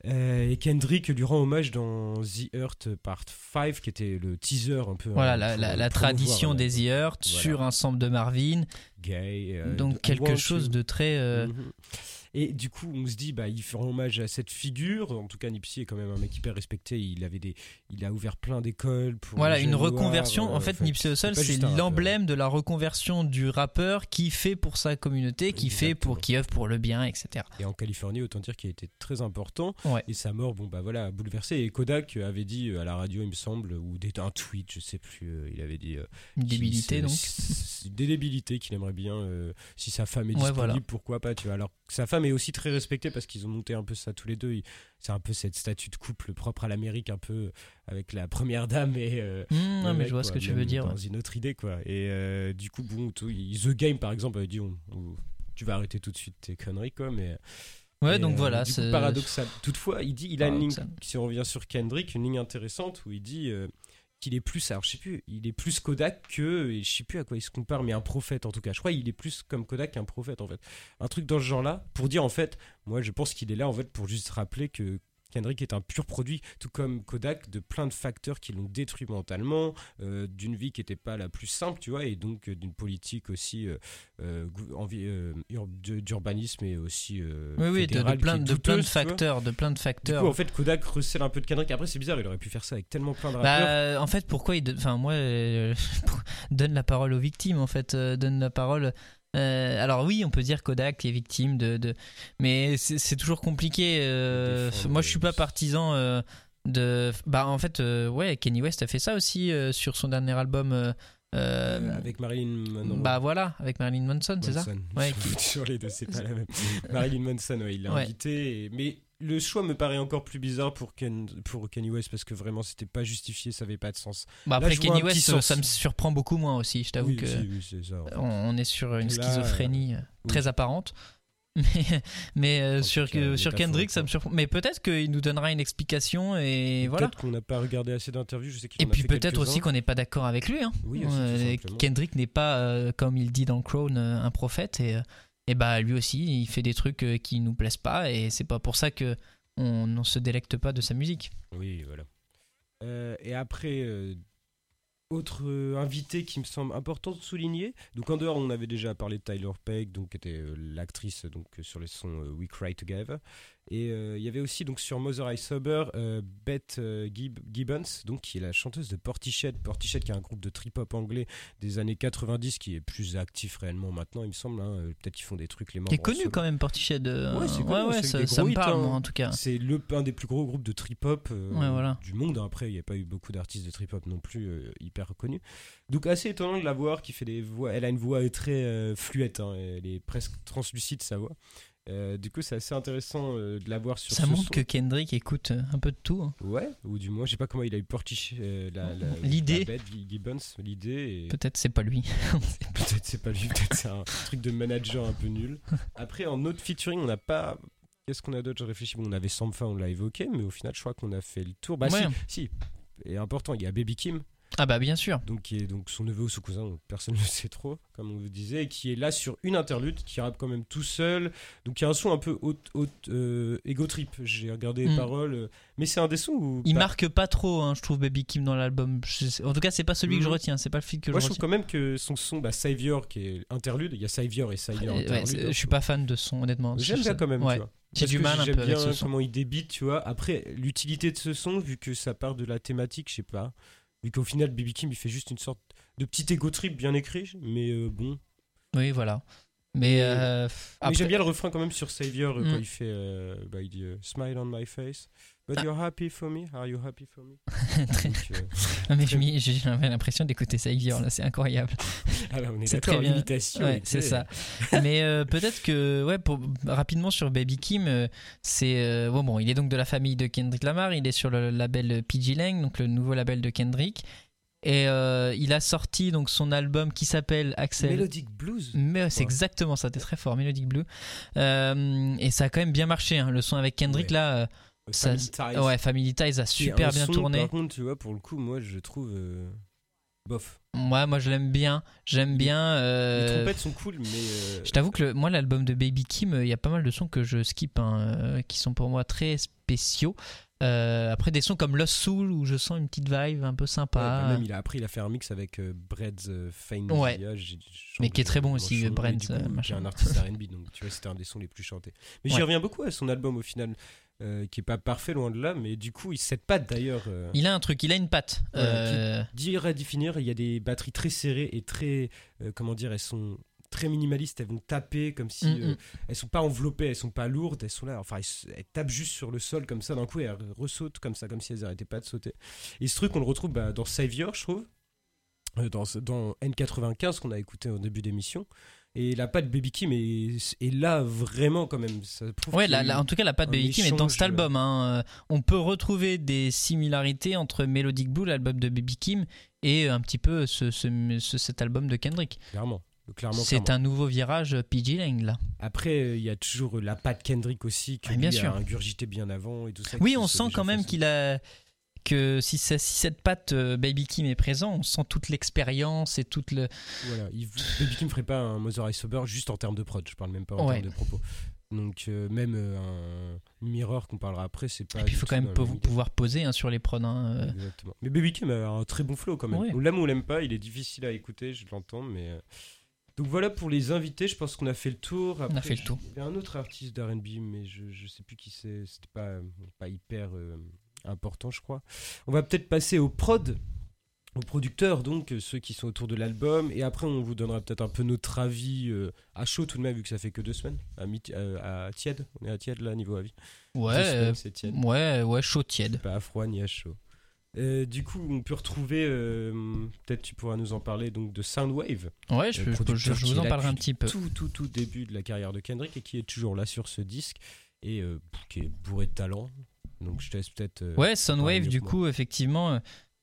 Euh, et Kendrick lui rend hommage dans The Earth Part 5, qui était le teaser un peu. Voilà, hein, la, pour, la- euh, la tradition euh, des The Earth voilà. sur un sample de Marvin. Gay. euh, donc quelque chose de très. euh, Mhm. Et du coup, on se dit, bah, il fait hommage à cette figure. En tout cas, Nipsey est quand même un mec hyper respecté. Il avait des, il a ouvert plein d'écoles pour. Voilà, une noirs, reconversion. euh, en fait, Nipsey Hussle, c'est l'emblème de la reconversion du rappeur qui fait pour sa communauté, qui fait pour, Exactement. qui œuvre pour le bien, etc. Et en Californie, autant dire qu'il a été très important. Ouais. Et sa mort, bon bah voilà, a bouleversé. Et Kodak avait dit à la radio, il me semble, ou un tweet, je sais plus, il avait dit. euh, Une débilité, donc. Des débilités qu'il aimerait bien. euh, si sa femme est Ouais, disponible, voilà. pourquoi pas, tu vois. Alors sa femme est aussi très respectée parce qu'ils ont monté un peu ça tous les deux. C'est un peu cette statue de couple propre à l'Amérique, un peu avec la première dame et. euh, Mmh, non, mais je vois ce que tu veux dire. Dans une autre idée, quoi. Et euh, du coup, bon, tout- The Game, par exemple, avait dit on- on- tu vas arrêter tout de suite tes conneries, quoi. Mais Ouais, et, donc voilà. c'est- paradoxal. Toutefois, il dit, il a une ligne, si on revient sur Kendrick, une ligne intéressante où il dit qu'il est plus, alors je sais plus, il est plus Kodak que, et je sais plus à quoi il se compare, mais un prophète en tout cas. Je crois qu'il est plus comme Kodak qu'un prophète en fait. Un truc dans ce genre-là, pour dire en fait, moi je pense qu'il est là en fait pour juste rappeler que Kendrick est un pur produit, tout comme Kodak, de plein de facteurs qui l'ont détruit mentalement, euh, d'une vie qui n'était pas la plus simple, tu vois, et donc euh, d'une politique aussi euh, d'urbanisme et aussi Oui, oui, de, de plein, de plein de facteurs, de plein de Du facteurs. coup, en fait, Kodak recèle un peu de Kendrick. Après, c'est bizarre, il aurait pu faire ça avec tellement plein de rappeurs. Bah, en fait, pourquoi il. Enfin, moi, donne la parole aux victimes, en fait. donne la parole. Euh, alors, oui, on peut dire Kodak est victime de. de- mais c'est toujours compliqué. euh, moi, je suis pas partisan euh, de. Bah, en fait, ouais, Kenny West a fait ça aussi sur son dernier album. euh, avec Marilyn Monroe. bah, voilà, avec Marilyn Manson, c'est ça? Ouais, sur les deux, c'est pas la même. Marilyn Manson, ouais, il l'a Ouais. invité. Mais le choix me paraît encore plus bizarre pour, Ken... pour Kanye West parce que vraiment, c'était pas justifié, ça avait pas de sens. Bah, Là, après, un petit West, ça me surprend beaucoup moins aussi. Je t'avoue Oui, que. si, oui, c'est ça. en fait. on, on est sur une Là, schizophrénie euh, très oui. apparente. Mais, mais euh, sur, que- sur. Kendrick, ça me surprend. Mais peut-être qu'il nous donnera une explication et voilà. Peut-être qu'on n'a pas regardé assez d'interviews, je sais qu'il Et puis peut-être aussi qu'on n'est pas d'accord avec lui. Hein. Oui, aussi, Euh. Kendrick n'est pas, euh, comme il dit dans Crown, euh, un prophète. Et, euh, et bah lui aussi, il fait des trucs euh, qui nous plaisent pas. Et c'est pas pour ça que on ne se délecte pas de sa musique. Oui, voilà. Euh, et après, euh, autre invité qui me semble important de souligner. Donc en dehors, on avait déjà parlé de Tyler Pegg, donc qui était l'actrice donc sur les sons euh, We Cry Together. Et euh, il y avait aussi donc sur Mother I Sober euh, Beth euh, Gibb- Gibbons, donc qui est la chanteuse de Portichet. Portichet qui est un groupe de trip-hop anglais des années 90 qui est plus actif réellement maintenant, il me semble. hein. Peut-être qu'ils font des trucs les membres. Qui est connu quand même, Portichet. De... Ouais, c'est connu, ouais, ça, ça gros me hits, parle, hein. moi, en tout cas. C'est le, un des plus gros groupes de trip-hop voilà. du monde. Après, il n'y a pas eu beaucoup d'artistes de trip-hop non plus hyper reconnus. Donc, assez étonnant de la voir qui fait des voix. Elle a une voix très fluette. hein, elle est presque translucide, sa voix. Euh, du coup, c'est assez intéressant euh, de la voir sur Ça ce montre son. que Kendrick écoute euh, un peu de tout. hein. Ouais, ou du moins, je sais pas comment il a eu Portiche, euh, la, la- L'idée. la bête, Gibbons, l'idée. et- Peut-être c'est pas lui. Peut-être c'est pas lui, peut-être c'est un truc de manager un peu nul. Après, en autre featuring, on n'a pas. Qu'est-ce qu'on a d'autre? Je réfléchis. Bon, on avait Sampha, on l'a évoqué, mais au final, je crois qu'on a fait le tour. Bah, Ouais. si, si. Et important, il y a Baby Kim, Ah bah bien sûr. donc, qui est donc son neveu ou son cousin, donc personne ne le sait trop, comme on vous disait, et qui est là sur une interlude, qui rappe quand même tout seul. Donc, il y a un son un peu haute, haute euh, ego trip. J'ai regardé les Mm. paroles, euh, mais c'est un des sons où. Il bah, marque pas trop, hein, je trouve, Baby Kim dans l'album. Je En tout cas, c'est pas celui que je Mhm. retiens, c'est pas le feat que Moi, je je trouve quand même que son son, bah, Savior, qui est interlude, il y a Savior et Savior Euh, ouais, interlude. c'est- hein, je suis pas fan de son, honnêtement. J'aime bien quand même, ouais. tu vois. J'ai du mal un avec bien son. comment il débite, tu vois. Après, l'utilité de ce son, vu que ça part de la thématique, je sais pas. Vu qu'au final, Baby Kim, il fait juste une sorte de petit ego trip bien écrit, mais euh, bon. Oui, voilà. Mais, euh, Mais après- j'aime bien le refrain quand même sur Savior, euh, Mm. quand il fait. bah, il dit Smile on my face. But Ah. you're happy for me? Are you happy for me? Très- Donc, euh, Ah, mais j'ai j'avais l'impression d'écouter là, c'est incroyable. ah bah, on est C'est d'accord, très bien. l'imitation. Ouais, tu c'est sais. ça. Mais euh, peut-être que, ouais, pour, rapidement sur Baby Kim, euh, c'est. euh, bon, bon, il est donc de la famille de Kendrick Lamar, il est sur le label PG Lang, donc le nouveau label de Kendrick. Et euh, il a sorti donc son album qui s'appelle Axel. Melodic Blues. Mais c'est Ouais. exactement ça, t'es très fort, Melodic Blue. Euh, et ça a quand même bien marché, hein, le son avec Kendrick Ouais. là. Ça- Family Ties. ouais, Family Ties a super bien son, tourné. Par contre, tu vois, pour le coup, moi, je trouve. euh, bof. Ouais, moi je l'aime bien. J'aime bien. Les euh, trompettes sont cool, mais. euh, Je t'avoue que le- moi, l'album de Baby Kim, il y a pas mal de sons que je skip, hein, qui sont pour moi très spéciaux. Après, des sons comme Lost Soul, où je sens une petite vibe un peu ouais, sympa. bah, même, il a appris, il a fait un mix avec Bread's euh, Fame Ouais. Mais qui est très bon aussi, chanté, Bread's, du coup, euh, qui est machin. un artiste R&B, donc tu vois, c'était un des sons les plus chantés. Mais j'y Ouais. reviens beaucoup à son album au final, euh, qui est pas parfait loin de là, mais du coup, il cette patte d'ailleurs. euh, Il a un truc, il a une patte. Euh, Dire à définir, il y a des batteries très serrées et très, euh, comment dire, elles sont très minimalistes, elles vont taper comme si Mm, euh, mm. elles sont pas enveloppées, elles sont pas lourdes, elles sont là, enfin elles, tapent juste sur le sol comme ça d'un coup et elles ressautent comme ça, comme si elles arrêtaient pas de sauter. Et ce truc on le retrouve bah, dans Savior, je trouve, dans, dans N95 qu'on a écouté au début d'émission. Et la patte Baby Kim est, est là vraiment quand même. Ça Ouais, la- la- en tout cas, la patte Baby Kim est dans cet album. hein. Euh, On peut retrouver des similarités entre Melodic Blue, l'album de Baby Kim, et un petit peu ce, ce- ce- cet album de Kendrick. Clairement. Clairement, C'est un nouveau virage PG Lang, là. Après, euh, il y a toujours la patte Kendrick aussi, qui bien sûr. a ingurgité bien avant et tout ça. Oui, on se sent quand même qu'il a que si, ça- si cette patte Baby Kim est présente, on sent toute l'expérience et toute le. Voilà, il, Baby Kim ferait pas un Mother Eye Sober juste en termes de prod, je parle même pas en Ouais. termes de propos. Donc euh, même euh, un Mirror qu'on parlera après, c'est pas. Et puis il faut quand même pouvoir poser hein, sur les prods. hein, euh. Exactement. Mais Baby Kim a un très bon flow quand même. Ouais. On l'aime ou on l'aime pas, il est difficile à écouter, je l'entends, mais. Donc voilà pour les invités, je pense qu'on a fait le tour. On a fait le tour. Il y a un autre artiste d'R&B, mais je, je sais plus qui c'est, c'était pas, pas hyper important, je crois. On va peut-être passer au prod, aux producteurs, donc euh, ceux qui sont autour de l'album, et après on vous donnera peut-être un peu notre avis euh, à chaud tout de même, vu que ça fait que deux semaines, à, mi- euh, à tiède, on est à tiède là, niveau avis. Ouais, semaines, euh, c'est tiède. ouais, ouais, chaud tiède. Pas à froid ni à chaud. Euh, du coup, on peut retrouver, euh, peut-être tu pourras nous en parler, donc de Soundwave, Ouais, je, Le je- vous en parlerai un petit peu. tout, tout, tout début de la carrière de Kendrick et qui est toujours là sur ce disque et euh, qui est bourré de talent. Donc je te laisse peut-être. euh, Ouais, Soundwave, du coup, effectivement, euh,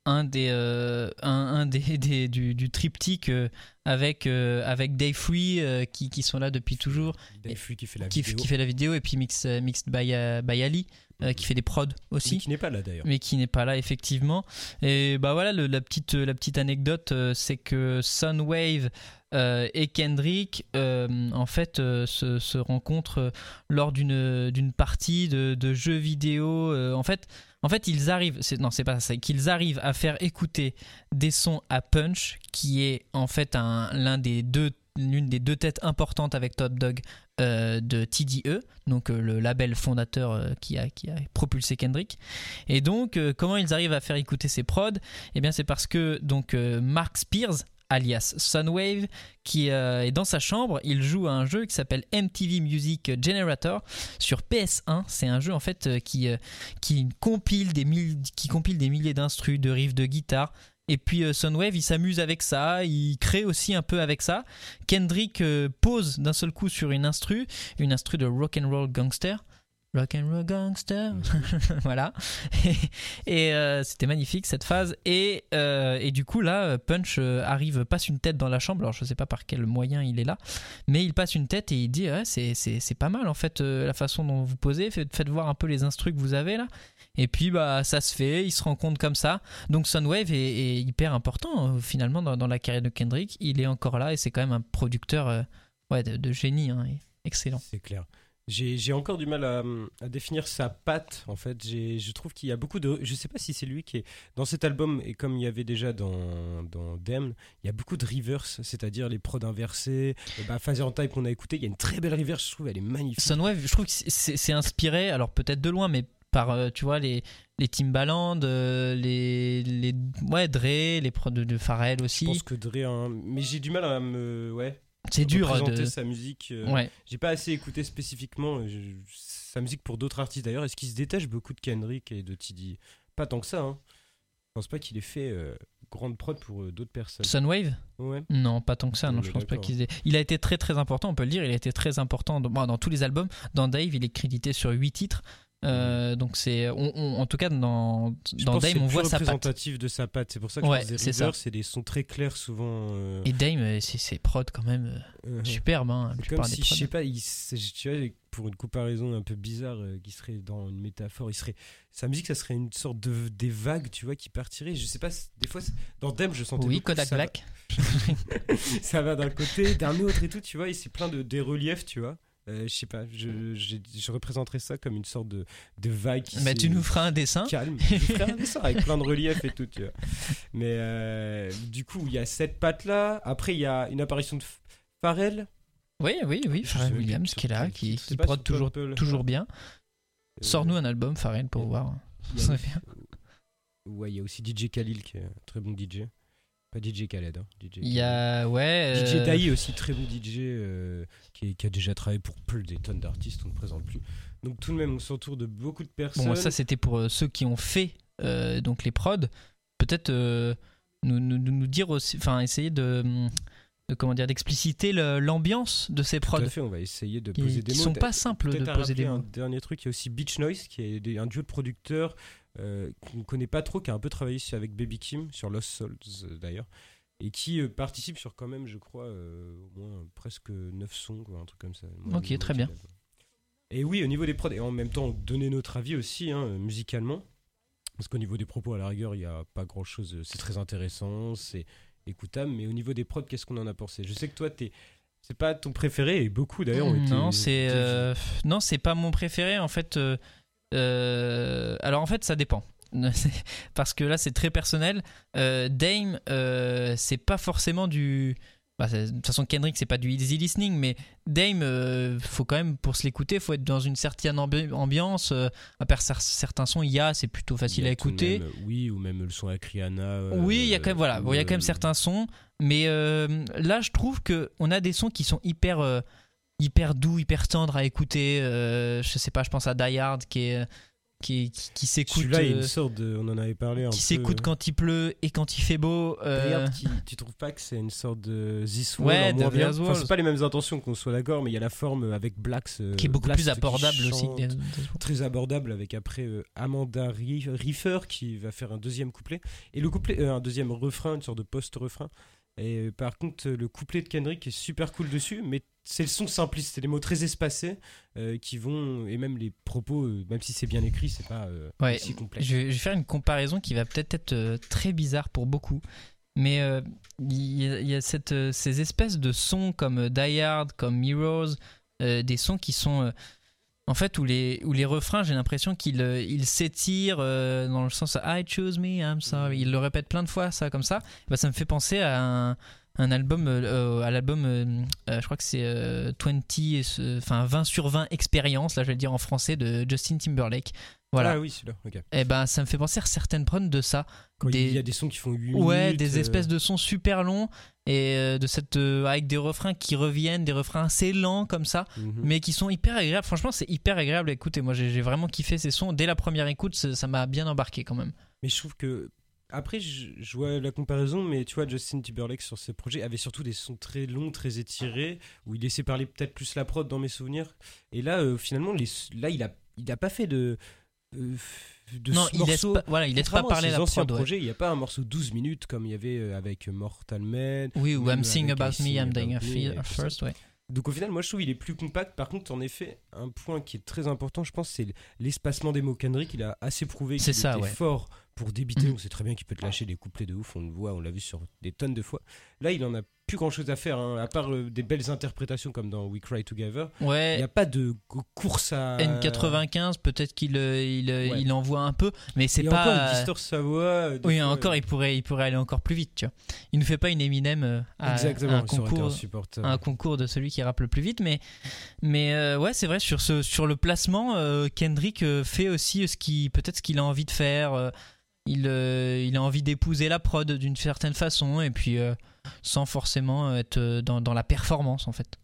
un des, euh, un, un des, des- du, du triptyque euh, avec, euh, avec Dave Free euh, qui, qui sont là depuis toujours, Dave Free qui fait la qui, vidéo. qui fait la vidéo, et puis Mix, Mixed by, by Ali euh, qui fait des prods Mais aussi. qui n'est pas là d'ailleurs. mais qui n'est pas là effectivement. Et bah voilà, le- la, petite, la petite anecdote, euh, c'est que Sunwave euh, et Kendrick, en fait, se, se rencontrent lors d'une d'une partie de, de jeux vidéo. en fait, en fait, ils arrivent, c'est- non, c'est pas ça, qu'ils arrivent à faire écouter des sons à Punch, qui est en fait un- l'un des deux l'une des deux têtes importantes avec Top Dog euh, de TDE, donc euh, le label fondateur euh, qui, a, qui a propulsé Kendrick. Et donc, comment ils arrivent à faire écouter ces prods? Eh bien, c'est parce que donc Mark Spears, alias Sunwave, qui est dans sa chambre, il joue à un jeu qui s'appelle MTV Music Generator sur PS1. C'est un jeu en fait qui, qui compile des qui compile des milliers d'instrus, de riffs de guitare. Et puis euh, Sunwave, il s'amuse avec ça, il crée aussi un peu avec ça. Kendrick euh, pose d'un seul coup sur une instru, une instru de rock and roll gangster. Rock and roll gangster, voilà. Et, euh, c'était magnifique cette phase. Et, euh, et du coup là, Punch euh, arrive, passe une tête dans la chambre. Alors je sais pas par quel moyen il est là, mais il passe une tête et il dit ouais, c'est, c'est, pas mal en fait la façon dont vous posez. Faites, faites voir un peu les instrus que vous avez là. Et puis bah ça se fait, il se rend compte comme ça. Donc Sunwave est, hyper important euh, finalement dans, la carrière de Kendrick. Il est encore là et c'est quand même un producteur ouais, de, génie, hein, excellent. C'est clair. J'ai encore du mal à, à définir sa patte en fait. Je trouve qu'il y a beaucoup de. Je sais pas si c'est lui qui est dans cet album et comme il y avait déjà dans dans Damn, il y a beaucoup de reverse, c'est-à-dire les prods inversés. Et bah, Phaser en Type qu'on a écouté, il y a une très belle reverse, je trouve, elle est magnifique. Sunwave, je trouve que c'est- inspiré, alors peut-être de loin, mais par, euh, tu vois, les, les Timbaland, euh, les, les. Ouais, Dre, les prods de, de Pharrell Je aussi. pense que Dre, un- mais j'ai du mal à me ouais C'est dur représenter de. sa musique. euh, Ouais. J'ai pas assez écouté spécifiquement euh, je- sa musique pour d'autres artistes d'ailleurs. Est-ce qu'il se détache beaucoup de Kendrick et de Tidy Pas tant que ça. Hein. Je pense pas qu'il ait fait euh, grande prod pour euh, d'autres personnes. Sunwave? Ouais. Non, pas tant que ça. On Non, je pense pas qu'il ait- Il a été très très important, on peut le dire. Il a été très important dans, dans tous les albums. Dans Dave, il est crédité sur 8 titres. Euh, donc c'est, on- on- en tout cas dans, Je dans Dame, on voit sa patte. représentatif de sa patte. C'est pour ça que Ouais, c'est ça. c'est des sons très clairs souvent. euh, Et Dame, euh, c'est prod quand même euh, euh, superbe. Hein, comme si, je sais pas, il, tu vois, pour une comparaison un peu bizarre euh, qui serait dans une métaphore, il serait, sa musique, ça serait une sorte de des vagues, tu vois, qui partiraient. Je sais pas, des fois, dans Dem, je sentais Oui, Kodak ça, va- Black. ça va d'un côté, d'un autre et tout, tu vois, et c'est plein de des reliefs, tu vois. Euh, je sais pas, je, je, je représenterais ça comme une sorte de, de vague qui tu nous feras un dessin. calme. Je ferai un dessin avec plein de reliefs et tout, tu vois. Mais euh, du coup, il y a cette patte-là. Après, il y a une apparition de Pharrell. Oui, oui, oui. Pharrell Williams qui est là, qui, qui prod toujours, toujours bien. Euh, Sors-nous un album, Pharrell, pour voir. Ça Ouais, il y a aussi DJ Khalil qui est un très bon DJ. Pas DJ Khaled, hein. DJ Il y a, ouais. DJ euh, Dai aussi, très bon DJ, euh, qui, a déjà travaillé pour plus des tonnes d'artistes, on ne présente plus. Donc tout de même, on s'entoure de beaucoup de personnes. Bon, ça c'était pour euh, ceux qui ont fait euh, donc les prods. Peut-être nous, nous, nous dire aussi, enfin essayer de, de comment dire, d'expliciter l'ambiance de ces Tout prods à fait, on va essayer de qui, poser des mots. sont pas simples de poser des rappeler un mots. dernier truc, il y a aussi Beach Noise, qui est un duo de producteurs euh, qu'on ne connaît pas trop, qui a un peu travaillé avec Baby Kim, sur Lost Souls euh, d'ailleurs, et qui euh, participe sur quand même, je crois, euh, au moins presque 9 sons, quoi, un truc comme ça. Ok, très bien. Et oui, au niveau des prods, et en même temps, donner notre avis aussi, hein, musicalement, parce qu'au niveau des propos, à la rigueur, il n'y a pas grand-chose, c'est très intéressant, c'est écoutable, mais au niveau des prods, qu'est-ce qu'on en a pensé? Je sais que toi, t'es... C'est pas ton préféré et beaucoup d'ailleurs ont été. Non, c'est euh, non, c'est pas mon préféré en fait. euh, euh, alors en fait, ça dépend. Parce que là, c'est très personnel. Euh, Dame, euh, c'est pas forcément du. bah, de toute façon, Kendrick, c'est pas du easy listening, mais Dame, faut quand même, pour se l'écouter, faut être dans une certaine ambi- ambiance. à part cer- certains sons, il y a, c'est plutôt facile à écouter. même, oui, ou même le son Rihanna. euh, Oui, il y a quand même voilà, bon, il y a quand même certains sons, mais là je trouve que on a des sons qui sont hyper hyper doux, hyper tendres à écouter. euh, je sais pas, je pense à Die Hard qui est qui qui, qui s'écoute Celui-là, il y a euh, une sorte de. On en avait parlé un qui s'écoute quand il pleut et quand il fait beau. euh, qui- tu trouves pas que c'est une sorte de This Wall Ouais, bien Enfin, c'est pas les mêmes intentions qu'on soit d'accord, mais il y a la forme avec Blacks. euh, qui est beaucoup plus abordable aussi. Très abordable avec après euh, Amanda Riffer qui va faire un deuxième couplet. Et le couplet, euh, un deuxième refrain, une sorte de post-refrain. Et par contre, le couplet de Kendrick est super cool dessus, mais c'est le son simpliste, c'est des mots très espacés euh, qui vont. Et même les propos, euh, même si c'est bien écrit, c'est pas euh, Ouais, aussi complexe. Je vais, faire une comparaison qui va peut-être être très bizarre pour beaucoup. Mais il y a, il y a cette, ces espèces de sons comme Die Hard, comme euh, des sons qui sont. en fait, où les, où les refrains, j'ai l'impression qu'ils ils s'étirent dans le sens I choose me, I'm sorry. Ils le répètent plein de fois, ça, comme ça. Bah, ça me fait penser à un, un album, euh, euh, à l'album, euh, je crois que c'est euh, 20, et ce- enfin 20 sur 20 expérience, là je vais le dire en français, de Justin Timberlake. Voilà. Ah oui, celui-là, ok. Et ben, ça me fait penser à certaines prods de ça. Quand Des- il y a des sons qui font 8 Ouais, minutes. des espèces de sons super longs et de cette avec des refrains qui reviennent, des refrains assez lents comme ça, mhm. mais qui sont hyper agréables. Franchement, c'est hyper agréable à écouter. Moi, j'ai vraiment kiffé ces sons dès la première écoute. Ça m'a bien embarqué quand même. Mais je trouve que. Après, je, je vois la comparaison, mais tu vois, Justin Timberlake sur ses projets avait surtout des sons très longs, très étirés, où il laissait parler peut-être plus la prod dans mes souvenirs. Et là, euh, finalement, les, là, il a, il a pas fait de. euh, de non, il laisse pas, voilà, il laisse pas Contrairement à parler ses la prod. ouais. projets, il n'y a pas un morceau 12 minutes comme il y avait euh, avec Mortal Man. Oui, ou I'm Sing About Me, I'm Dying. First, ouais. Donc au final, moi je trouve il est plus compact. Par contre, en effet, un point qui est très important, je pense, c'est l'espacement des mots. Kendrick, il a assez prouvé qu'il ça, était ouais. fort pour débiter. Mhm. On sait très bien qu'il peut te lâcher des couplets de ouf. On le voit, on l'a vu sur des tonnes de fois. Là, il en a plus grand chose à faire, hein, à part euh, des belles interprétations comme dans We Cry Together. Il Ouais. n'y a pas de course à. N95, peut-être qu'il euh, il, euh, Ouais. il envoie un peu, mais c'est pas. encore, il distord sa voix. euh, Oui, fois, encore, il pourrait, il pourrait aller encore plus vite, tu vois. Il ne fait pas une Eminem à, Exactement, à un concours, un concours de celui qui rappe le plus vite, mais, mais ouais, c'est vrai sur ce, sur le placement, Kendrick fait aussi ce qui, peut-être ce qu'il a envie de faire. Euh, il, euh, il a envie d'épouser la prod d'une certaine façon, et puis euh, sans forcément être euh, dans, dans la performance en fait.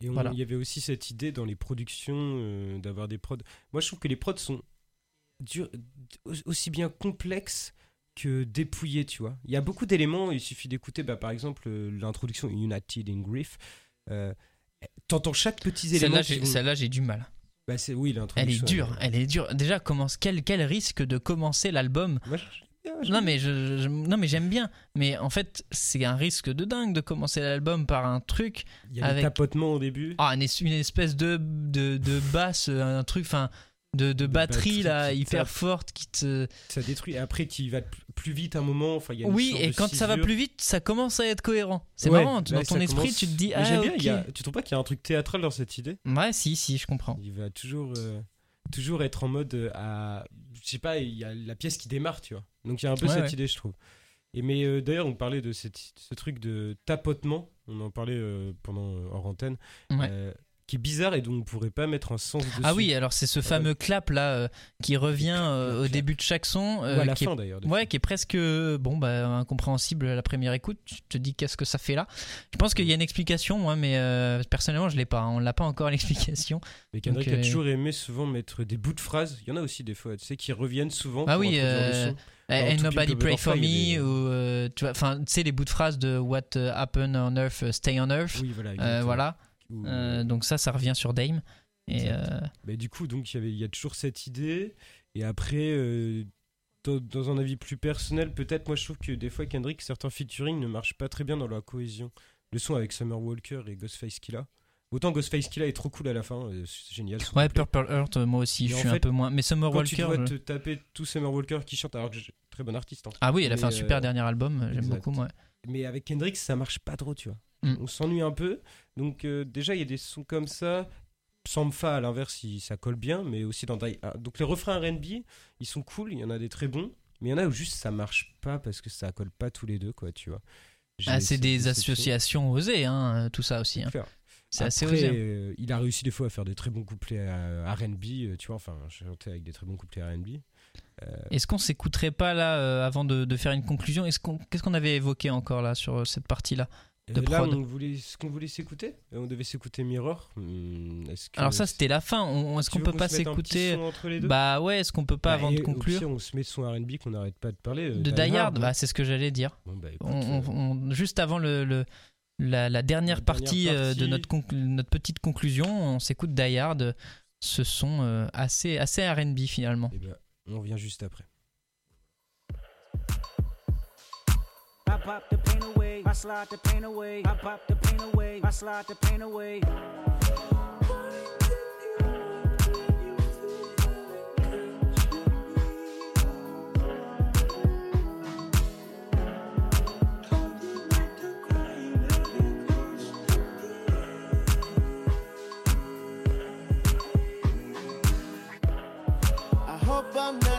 Et on- Voilà. il y avait aussi cette idée dans les productions d'avoir des prods. Moi, je trouve que les prods sont dur- au- aussi bien complexes que dépouillés, tu vois. Il y a beaucoup d'éléments, il suffit d'écouter, bah, par exemple, l'introduction United in Grief. T'entends chaque petit élément. Celle-là, qui j'ai, vont- celle-là, j'ai du mal. Bah, c'est oui, Elle est dure, elle est dure. Déjà, commence, quel, quel risque de commencer l'album je- Non mais je, je- non mais j'aime bien, mais en fait c'est un risque de dingue de commencer l'album par un truc, Il y a avec- des tapotements au début. ah une espèce de de, de basse, un truc, enfin de, de batterie batterie là hyper forte qui te. Ça détruit. Et après, qui va plus vite un moment. Enfin, il y a une Oui et quand ça va plus vite, ça commence à être cohérent. C'est Ouais, marrant, dans ouais, ton esprit commence- tu te dis ah j'aime bien. ok. il y a- tu trouves pas qu'il y a un truc théâtral dans cette idée? Ouais si si je comprends. Il va toujours, euh, toujours être en mode euh, à. Je sais pas, il y a la pièce qui démarre, tu vois. Donc il y a un peu Ouais, cette ouais. idée, je trouve. Et mais euh, d'ailleurs, on parlait de cette- ce truc de tapotement. On en parlait pendant hors antenne. Euh, qui est bizarre et dont on pourrait pas mettre un sens dessus. Ah oui alors c'est ce fameux clap là euh, qui revient euh, au début de chaque son, Ou euh, à la qui est fin d'ailleurs. des Ouais, qui est presque bon, bah, incompréhensible à la première écoute. Tu te dis qu'est-ce que ça fait là? Je pense qu'il y a une explication, moi, mais euh, personnellement, je l'ai pas. On l'a pas encore l'explication. Mais Kendrick a euh, toujours aimé souvent mettre des bouts de phrases. Il y en a aussi des fois, tu sais, qui reviennent souvent. Ah oui, euh. Eh, Ain't To nobody pray for me des- ou euh, tu vois, enfin, tu sais les bouts de phrases de What happened on Earth, stay on Earth. Oui, voilà. Euh, voilà. Ou- Euh, donc ça, ça revient sur Dame. Et euh, Mais du coup, donc il y avait, il y a toujours cette idée. Et après, euh, dans, dans un avis plus personnel, peut-être, moi je trouve que des fois Kendrick, certains featuring ne marchent pas très bien dans la cohésion. Le son avec Summer Walker et Ghostface Killa. Autant Ghostface Killa est trop cool à la fin, euh, c'est génial. ouais. Purple Heart, euh, moi aussi, Mais je suis un peu moins. Mais Summer Quand tu Walker. dois je- te taper tout Summer Walker qui chante, alors que je- très bon artiste. hein. Ah oui, elle a fait un super euh, dernier album. J'aime beaucoup, moi. Mais avec Kendrick, ça marche pas trop, tu vois. Mm. On s'ennuie un peu. Donc euh, déjà, il y a des sons comme ça. Samfa, à l'inverse, ça colle bien, mais aussi dans Die- ah, Donc les refrains R&B, ils sont cool, il y en a des très bons, mais il y en a où juste ça marche pas parce que ça colle pas tous les deux, quoi, tu vois. Ah, c'est des associations osées, hein, tout ça aussi. hein. C'est assez osé. hein. euh, il a réussi des fois à faire des très bons couplets à R&B, euh, tu vois, enfin, chanter avec des très bons couplets R&B. Euh, Est-ce qu'on s'écouterait pas là euh, avant de, de faire une conclusion Est-ce qu'on qu'est-ce qu'on avait évoqué encore là sur euh, cette partie-là de là, prod. on voulait, ce qu'on voulait s'écouter, on devait s'écouter Mirror. Hmm, que- Alors ça c'était la fin. On- Est-ce qu'on peut pas s'écouter Bah ouais, est-ce qu'on peut pas Bah, avant et de conclure pire, on se met son R&B qu'on n'arrête pas de parler. de Die Hard. Bah c'est ce que j'allais dire. Bon, bah, écoute, On- on- on- juste avant le, le- la, la dernière La dernière partie, de notre, petite conclusion, on s'écoute Die Hard. Ce son assez assez R&B finalement. eh ben, on revient juste après. I pop the pain away, I slide the pain away, I pop the pain away, I slide the pain away.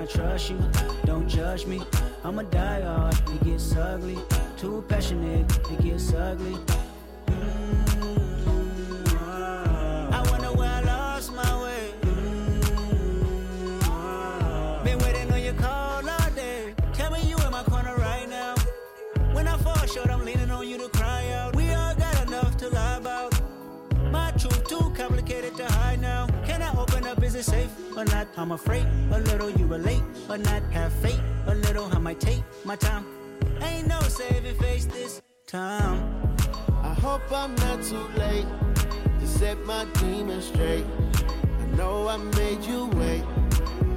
I trust you? Don't judge me. I'm a die hard, it gets ugly. Too passionate, it gets ugly. Mm-hmm. I wonder where I lost my way. Mm-hmm. Been waiting on your call all day. Tell me you in my corner right now. When I fall short, I'm leaning on you to cry out. We all got enough to lie about. My truth too complicated to hide now. Can I open up? Is it safe or not? I'm afraid a little you relate but not. Have faith a little. I might take my time. Ain't no saving face this time. I hope I'm not too late to set my demons straight. I know I made you wait,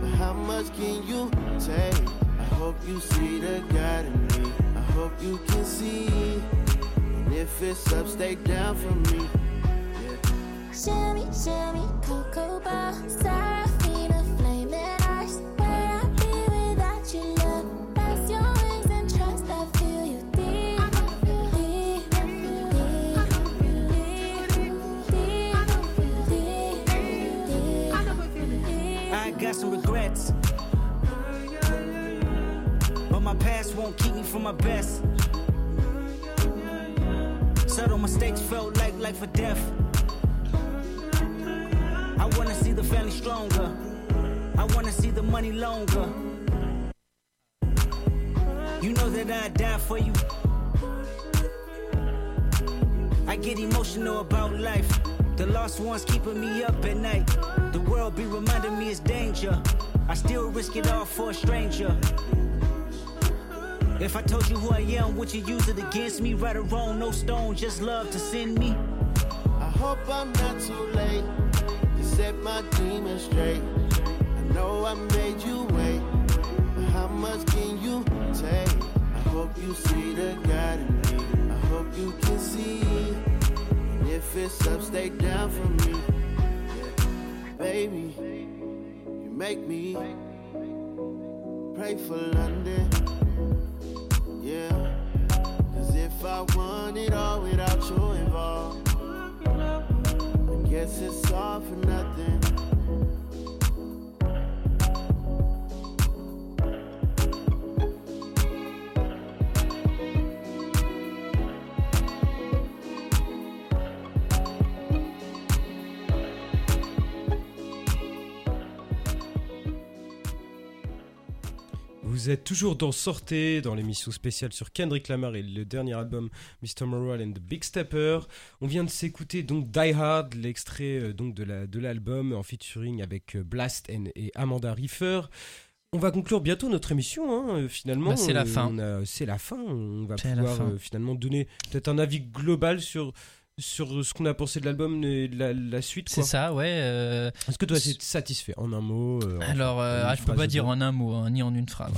but how much can you take? I hope you see the God in me. I hope you can see. And if it's up, stay down for me. Yeah. Shimmy, shimmy, cocoa bar, Seraphina, Some regrets. But my past won't keep me from my best. Subtle mistakes felt like life or death. I wanna see the family stronger. I wanna see the money longer. You know that I'd die for you. I get emotional about life. The lost ones keeping me up at night. The world be reminding me it's danger. I still risk it all for a stranger. If I told you who I am, would you use it against me? Right or wrong, no stone, just love to send me. I hope I'm not too late to set my demons straight. I know I made you wait, but how much can you take? I hope you see the God in me. I hope you can see. And if it's up, stay down for me. Baby, you make me pray for London. Yeah. Cause if I want it all without you involved, I guess it's all for nothing. Vous êtes toujours dans Sortez, dans l'émission spéciale sur Kendrick Lamar et le dernier album Mr. Morale and the Big Stepper. On vient de s'écouter donc Die Hard, l'extrait euh, donc de la de l'album en featuring avec euh, Blast and- et Amanda Riffer. On va conclure bientôt notre émission, hein, euh, finalement. Bah, c'est la fin. on a- C'est la fin. On va C'est pouvoir fin. euh, finalement donner peut-être un avis global sur sur ce qu'on a pensé de l'album et de la, la suite. C'est ça, ouais. euh, Est-ce que toi, tu es satisfait en un mot euh, Alors, euh, ah, je peux pas dire en un mot, hein, ni en une phrase.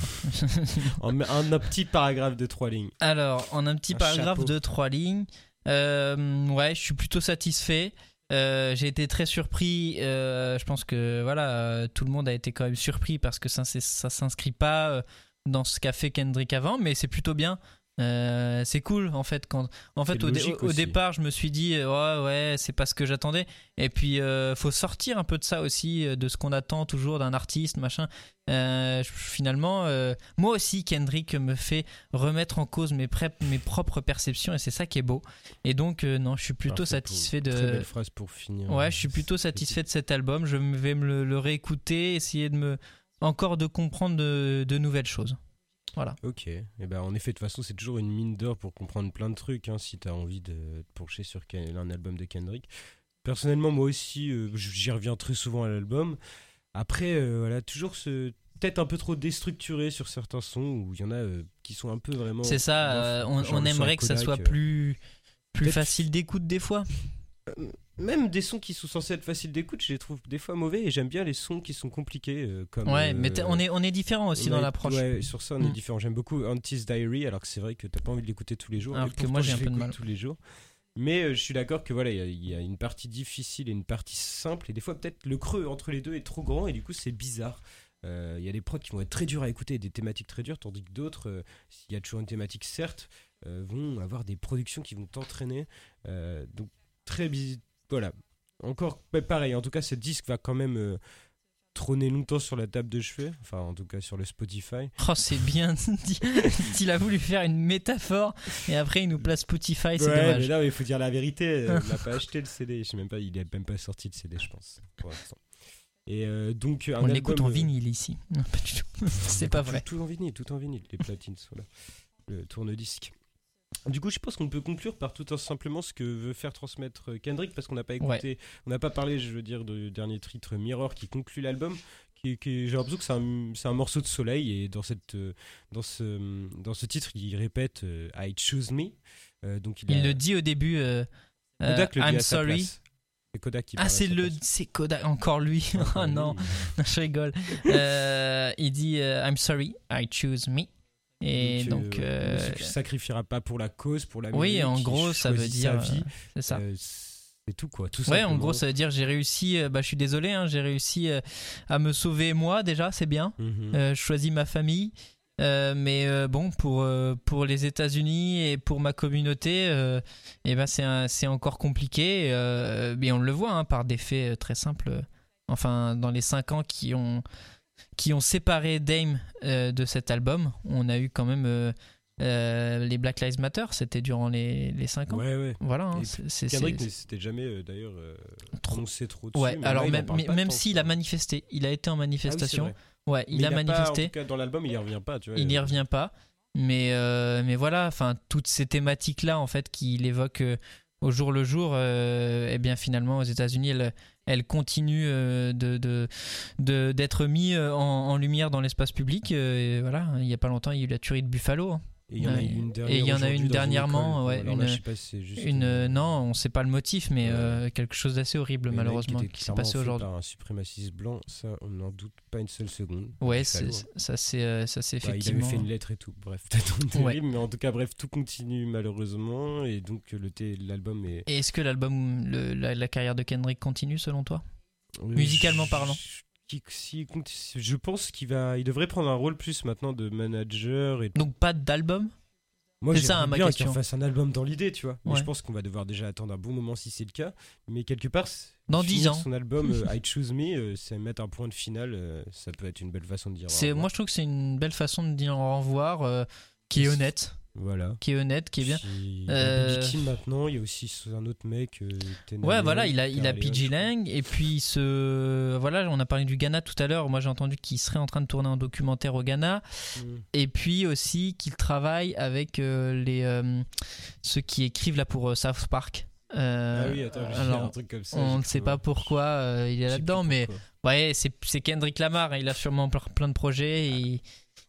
en, un, un petit paragraphe de trois lignes. Alors, en un petit Un paragraphe chapeau. de trois lignes, euh, ouais, je suis plutôt satisfait. J'ai été très surpris. je pense que voilà, tout le monde a été quand même surpris parce que ça, c'est- ça s'inscrit pas dans ce qu'a fait Kendrick avant, mais c'est plutôt bien. Euh, c'est cool en fait quand en fait au, dé- départ je me suis dit euh, ouais c'est pas ce que j'attendais et puis euh, faut sortir un peu de ça aussi euh, de ce qu'on attend toujours d'un artiste machin Euh, finalement moi aussi Kendrick me fait remettre en cause mes, propres perceptions et c'est ça qui est beau et donc non je suis plutôt Parfait pour- satisfait de Très belle phrase pour finir. Ouais, je suis plutôt satisfait de cet album. Je vais me le, le réécouter, essayer de me encore de comprendre de, de nouvelles choses. Voilà. Ok. Et ben, en effet, de toute façon, c'est toujours une mine d'or pour comprendre plein de trucs hein, si tu as envie de te pencher sur un album de Kendrick. Personnellement, moi aussi, euh, j'y reviens très souvent à l'album. Après, euh, voilà, toujours ce. Peut-être un peu trop déstructuré sur certains sons où il y en a euh, qui sont un peu vraiment. C'est ça. on, on aimerait que ça soit plus plus facile d'écoute des fois. Même des sons qui sont censés être faciles d'écoute, je les trouve des fois mauvais et j'aime bien les sons qui sont compliqués. euh, comme, Ouais, euh, mais t'es- on est on est différent aussi dans l'approche. Ouais, sur ça, on est Mm. différent. J'aime beaucoup Auntie's Diary, alors que c'est vrai que t'as pas envie de l'écouter tous les jours. Alors que moi, j'ai un peu de mal. tous les jours. Mais euh, je suis d'accord que voilà, il y a- il y, a une partie difficile et une partie simple, et des fois peut-être le creux entre les deux est trop grand, et du coup c'est bizarre. Euh, Il y a des prods qui vont être très durs à écouter, des thématiques très dures, tandis que d'autres, euh, s'il y a toujours une thématique certes, euh, vont avoir des productions qui vont t'entraîner. Euh, donc très bizarre. Voilà. Encore pareil, en tout cas ce disque va quand même euh, trôner longtemps sur la table de chevet, enfin en tout cas sur le Spotify. Oh, c'est bien dit. Il a voulu faire une métaphore et après il nous place Spotify, c'est Ouais, dommage. mais là, il faut dire la vérité. il n'a pas acheté le CD. Je sais même pas, il est même pas sorti de CD, je pense, pour l'instant. Et euh, donc, un On l'écoute en euh, vinyle ici. Non, pas du tout. C'est pas vrai. Tout en vinyle, tout en vinyle. Les platines sont là. Le tourne-disque. Du coup, je pense qu'on peut conclure par tout simplement ce que veut faire transmettre euh, Kendrick parce qu'on n'a pas écouté, on n'a pas parlé, je veux dire, du dernier titre Mirror qui conclut l'album. Qui, qui- j'ai l'impression que c'est un, morceau de soleil et dans cette, euh, dans ce, dans ce titre, il répète euh, I choose me. Euh, donc il, Il a- le dit au début. euh, euh, Kodak le dit I'm à sa sorry. place. C'est Kodak qui Ah, parle à c'est sa le, c'est Kodak, encore lui. Oh non, je rigole. Euh, il dit euh, I'm sorry, I choose me. Et donc, euh, euh, il ne se sacrifiera pas pour la cause, pour la oui, en gros, ça veut dire. euh, C'est ça. Euh, c'est tout quoi. Tout Ouais, en gros, ça veut dire j'ai réussi. euh, bah, je suis désolé, hein, j'ai réussi euh, à me sauver moi déjà, c'est bien. Euh, je choisis ma famille. Euh, mais euh, bon, pour, euh, pour les États-Unis et pour ma communauté, euh, eh ben c'est encore compliqué. Euh, mais on le voit hein, par des faits euh, très simples. Enfin, dans les cinq ans qui ont, qui ont séparé Dame euh, de cet album. On a eu quand même euh, euh, les Black Lives Matter, c'était durant les, les 5 ans. Ouais, ouais. Voilà, hein, c'est- Kendrick jamais d'ailleurs Trop- trop dessus. Ouais, alors là, même, pas même s'il a manifesté, il a été en Ah oui, manifestation. ouais, il a pas- manifesté. en tout cas, dans l'album, il y revient pas. Tu vois, il n'y revient pas. Mais, mais voilà, enfin, toutes ces thématiques-là, en fait, qu'il évoque au jour le jour, eh bien, finalement, aux États-Unis, elles, elles continuent euh, de, d'être mis euh, en, lumière dans l'espace public. euh, voilà, il n'y a pas longtemps, il y a eu la tuerie de Buffalo. hein. Et il y en a une Et dernière. il y en a aujourd'hui une dernièrement, ouais, là, une- je sais pas si c'est juste Une, euh, non, on ne sait pas le motif, mais Ouais. euh, quelque chose d'assez horrible, mais malheureusement, qui s'est passé aujourd'hui. par un suprémaciste blanc, ça, on n'en doute pas une seule seconde. Ouais, c'est- hein. ça c'est euh, ça c'est Bah, il avait effectivement. fait une lettre et tout. Bref, peut-être Ouais. mais en tout cas, bref, tout continue malheureusement. Et donc, le l'album est. Et est-ce que l'album, la, la carrière de Kendrick continue selon toi? Euh, Musicalement je- parlant. Qui- si- je pense qu'il va, il devrait prendre un rôle plus maintenant de manager et Donc pas d'album Moi, C'est ça, hein, ma bien question. qu'il fasse un album dans l'idée, tu vois. Mais Ouais. je pense qu'on va devoir déjà attendre un bon moment si c'est le cas. Mais quelque part, Dans finir 10 ans. Son album euh, I Choose Me, euh, c'est mettre un point de finale. euh, ça peut être une belle façon de dire. C'est revoir. moi je trouve que c'est une belle façon de dire au revoir, qui est honnête, Voilà. qui est honnête, qui est bien. Puis, il y a Kim maintenant, il y a aussi un autre mec. euh, Ouais, voilà, il a, il a PG. Lang et puis ce voilà, on a parlé du Ghana tout à l'heure. Moi, j'ai entendu qu'il serait en train de tourner un documentaire au Ghana Mm. et puis aussi qu'il travaille avec euh, les euh, ceux qui écrivent là pour South Park. Euh, Ah oui, attends, alors, un truc comme ça. on ne sait pas pourquoi euh, il est là-dedans, mais ouais, c'est Kendrick Lamar. hein, il a sûrement ple- plein de projets et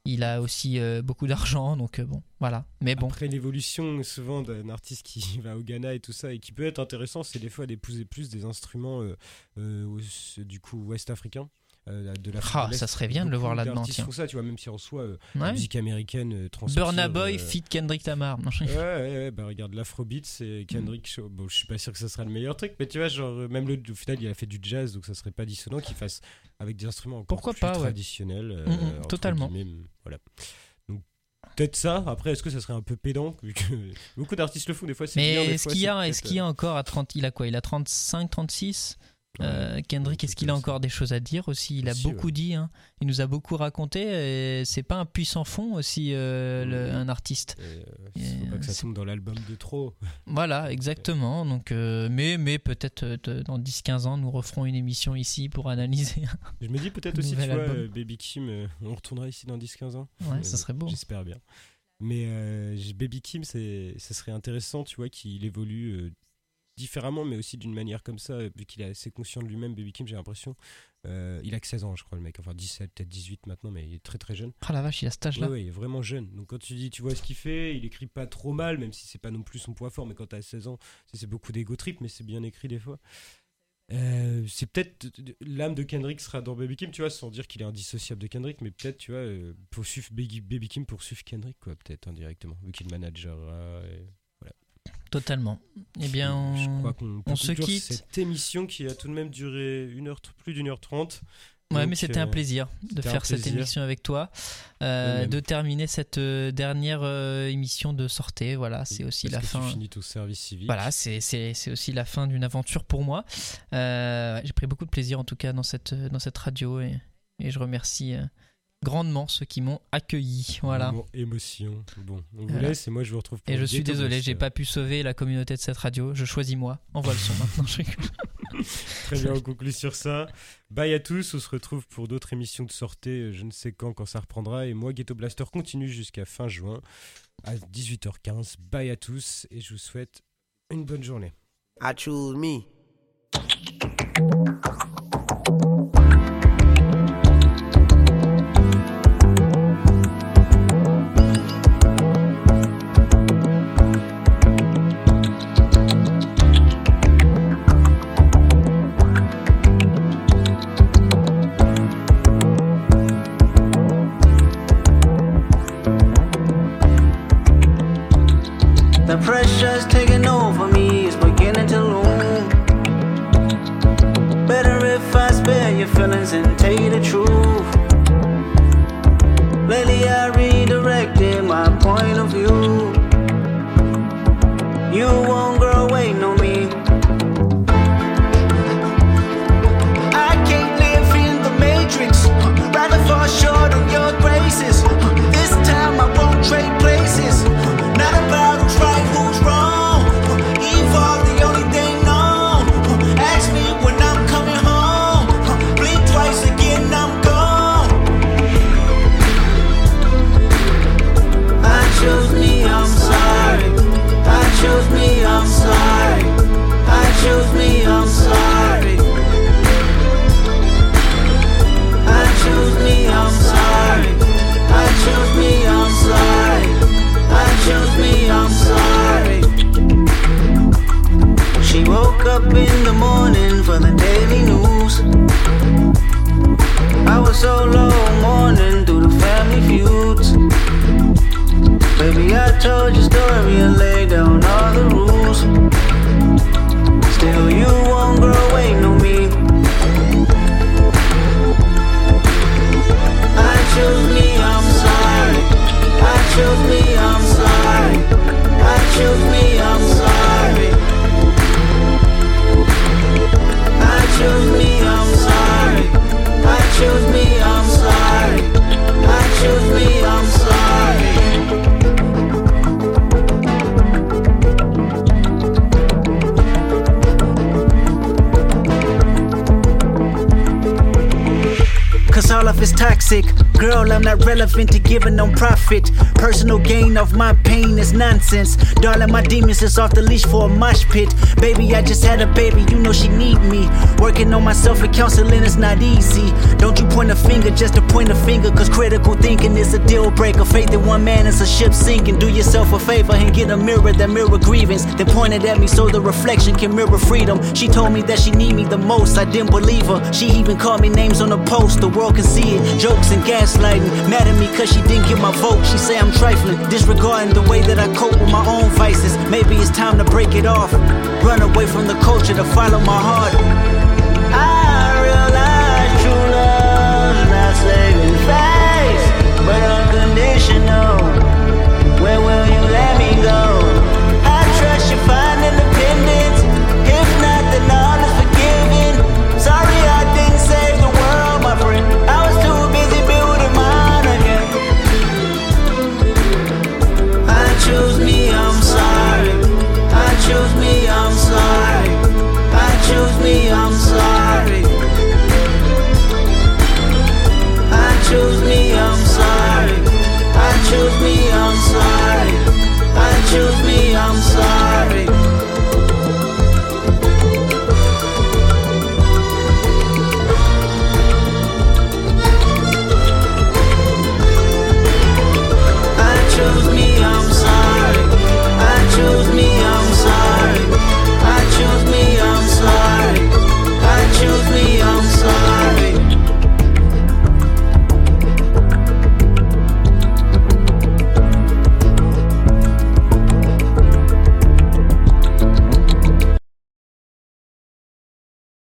il a aussi euh, beaucoup d'argent, donc euh, bon, voilà. Mais bon, Après l'évolution souvent d'un artiste qui va au Ghana et tout ça et qui peut être intéressant, c'est des fois d'épouser plus des instruments euh, du coup ouest africains. Euh, de Ah, ça serait bien de le voir là-dedans, tiens. ça, tu vois, même si en soi euh, la ouais. musique américaine euh, Burna Boy euh, fit Kendrick Lamar. Ouais, ouais, ouais, bah regarde l'Afrobeat, c'est Kendrick Show. Bon, je suis pas sûr que ça sera le meilleur truc, mais tu vois, genre, euh, même le, au final, il a fait du jazz, donc ça serait pas dissonant qu'il fasse avec des instruments encore Pourquoi plus pas, ouais. traditionnels. euh, Mm, mm, totalement. guillemets, voilà. Donc, peut-être ça. Après, est-ce que ça serait un peu pédant vu que Beaucoup d'artistes le font, des fois, c'est. Mais est-ce qu'il y a, est-ce qu'il y a encore à 30, il a quoi Il a 35, 36 Euh, Kendrick, est-ce qu'il a encore des choses à dire aussi? Il a Aussi, beaucoup ouais. dit, hein. il nous a beaucoup raconté. et C'est pas un puissant fond aussi, euh, le- un artiste. euh, Il faut Et, pas que ça c'est- tombe dans l'album de trop. Voilà, exactement. Donc, euh, mais mais peut-être euh, dans 10-15 ans, nous referons une émission ici pour analyser. Je me dis peut-être aussi, tu vois, album. euh, Baby Kim, euh, on retournera ici dans 10-15 ans. Ouais, Euh, ça serait beau. J'espère bien. Mais euh, Baby Kim, ça serait intéressant, tu vois, qu'il évolue euh, différemment, mais aussi d'une manière comme ça, vu qu'il est assez conscient de lui-même. Baby Kim, j'ai l'impression. Euh, il a que 16 ans, je crois, le mec. Enfin, 17, peut-être 18 maintenant, mais il est très très jeune. Ah la vache, il a cet âge-là. Ouais, ouais, il est vraiment jeune. Donc quand tu dis, tu vois ce qu'il fait, il écrit pas trop mal, même si c'est pas non plus son point fort. Mais quand t'as 16 ans, c'est c'est beaucoup d'ego trip, mais c'est bien écrit des fois. Euh, c'est peut-être l'âme de Kendrick sera dans Baby Kim, tu vois, sans dire qu'il est indissociable de Kendrick, mais peut-être, tu vois, euh, poursuivre Baby, Baby Kim poursuivre Kendrick, quoi, peut-être indirectement, vu qu'il managera. et- Totalement. Eh bien, Je on- crois qu'on peut on se quitte. Cette émission qui a tout de même duré une heure, plus d'une heure trente. Ouais, Donc, mais c'était un euh, plaisir de un faire cette émission avec toi, euh, De terminer cette euh, dernière euh, émission de sortie. Voilà, c'est aussi parce la que fin. Tu finis ton service civique. Voilà, c'est c'est- c'est aussi la fin d'une aventure pour moi. J'ai pris beaucoup de plaisir en tout cas dans cette, dans cette radio et, et je remercie grandement ceux qui m'ont accueilli. Voilà. Émotion. Bon, on vous Voilà. laisse et moi je vous retrouve pour Et je suis désolé, j'ai pas pu sauver la communauté de cette radio. Je choisis moi. Envoie le son maintenant. je rigole. Très bien, on conclut sur ça. Bye à tous, on se retrouve pour d'autres émissions de sortie, euh, je ne sais quand, quand ça reprendra. Et moi, Ghetto Blaster continue jusqu'à fin juin à 18h15. Bye à tous et je vous souhaite une bonne journée. I choose me. Relevant to giving no profit. Personal gain of my pain is nonsense. Darling, my demons is off the leash for a mosh pit. Baby, I just had a baby, you know she need me. Working on myself and counseling is not easy. Don't you point a finger just to point a finger, cause critical thinking is a deal breaker. Faith in one man is a ship sinking. Do yourself a favor and get a mirror that mirror grievance. They pointed at me so the reflection can mirror freedom. She told me that she need me the most. I didn't believe her. She even called me names on the post. The world can see it. Jokes and gaslighting. Mad at me cause she didn't get my vote. She say I'm trifling. Disregarding the way that I cope with my own vices. Maybe it's time to break it off. Run away from the culture to follow my heart. I realize true love's not saving face, but unconditional. Where will you let me go? me I'm sorry. I choose me I'm sorry. I choose me I'm sorry. I choose me I'm sorry.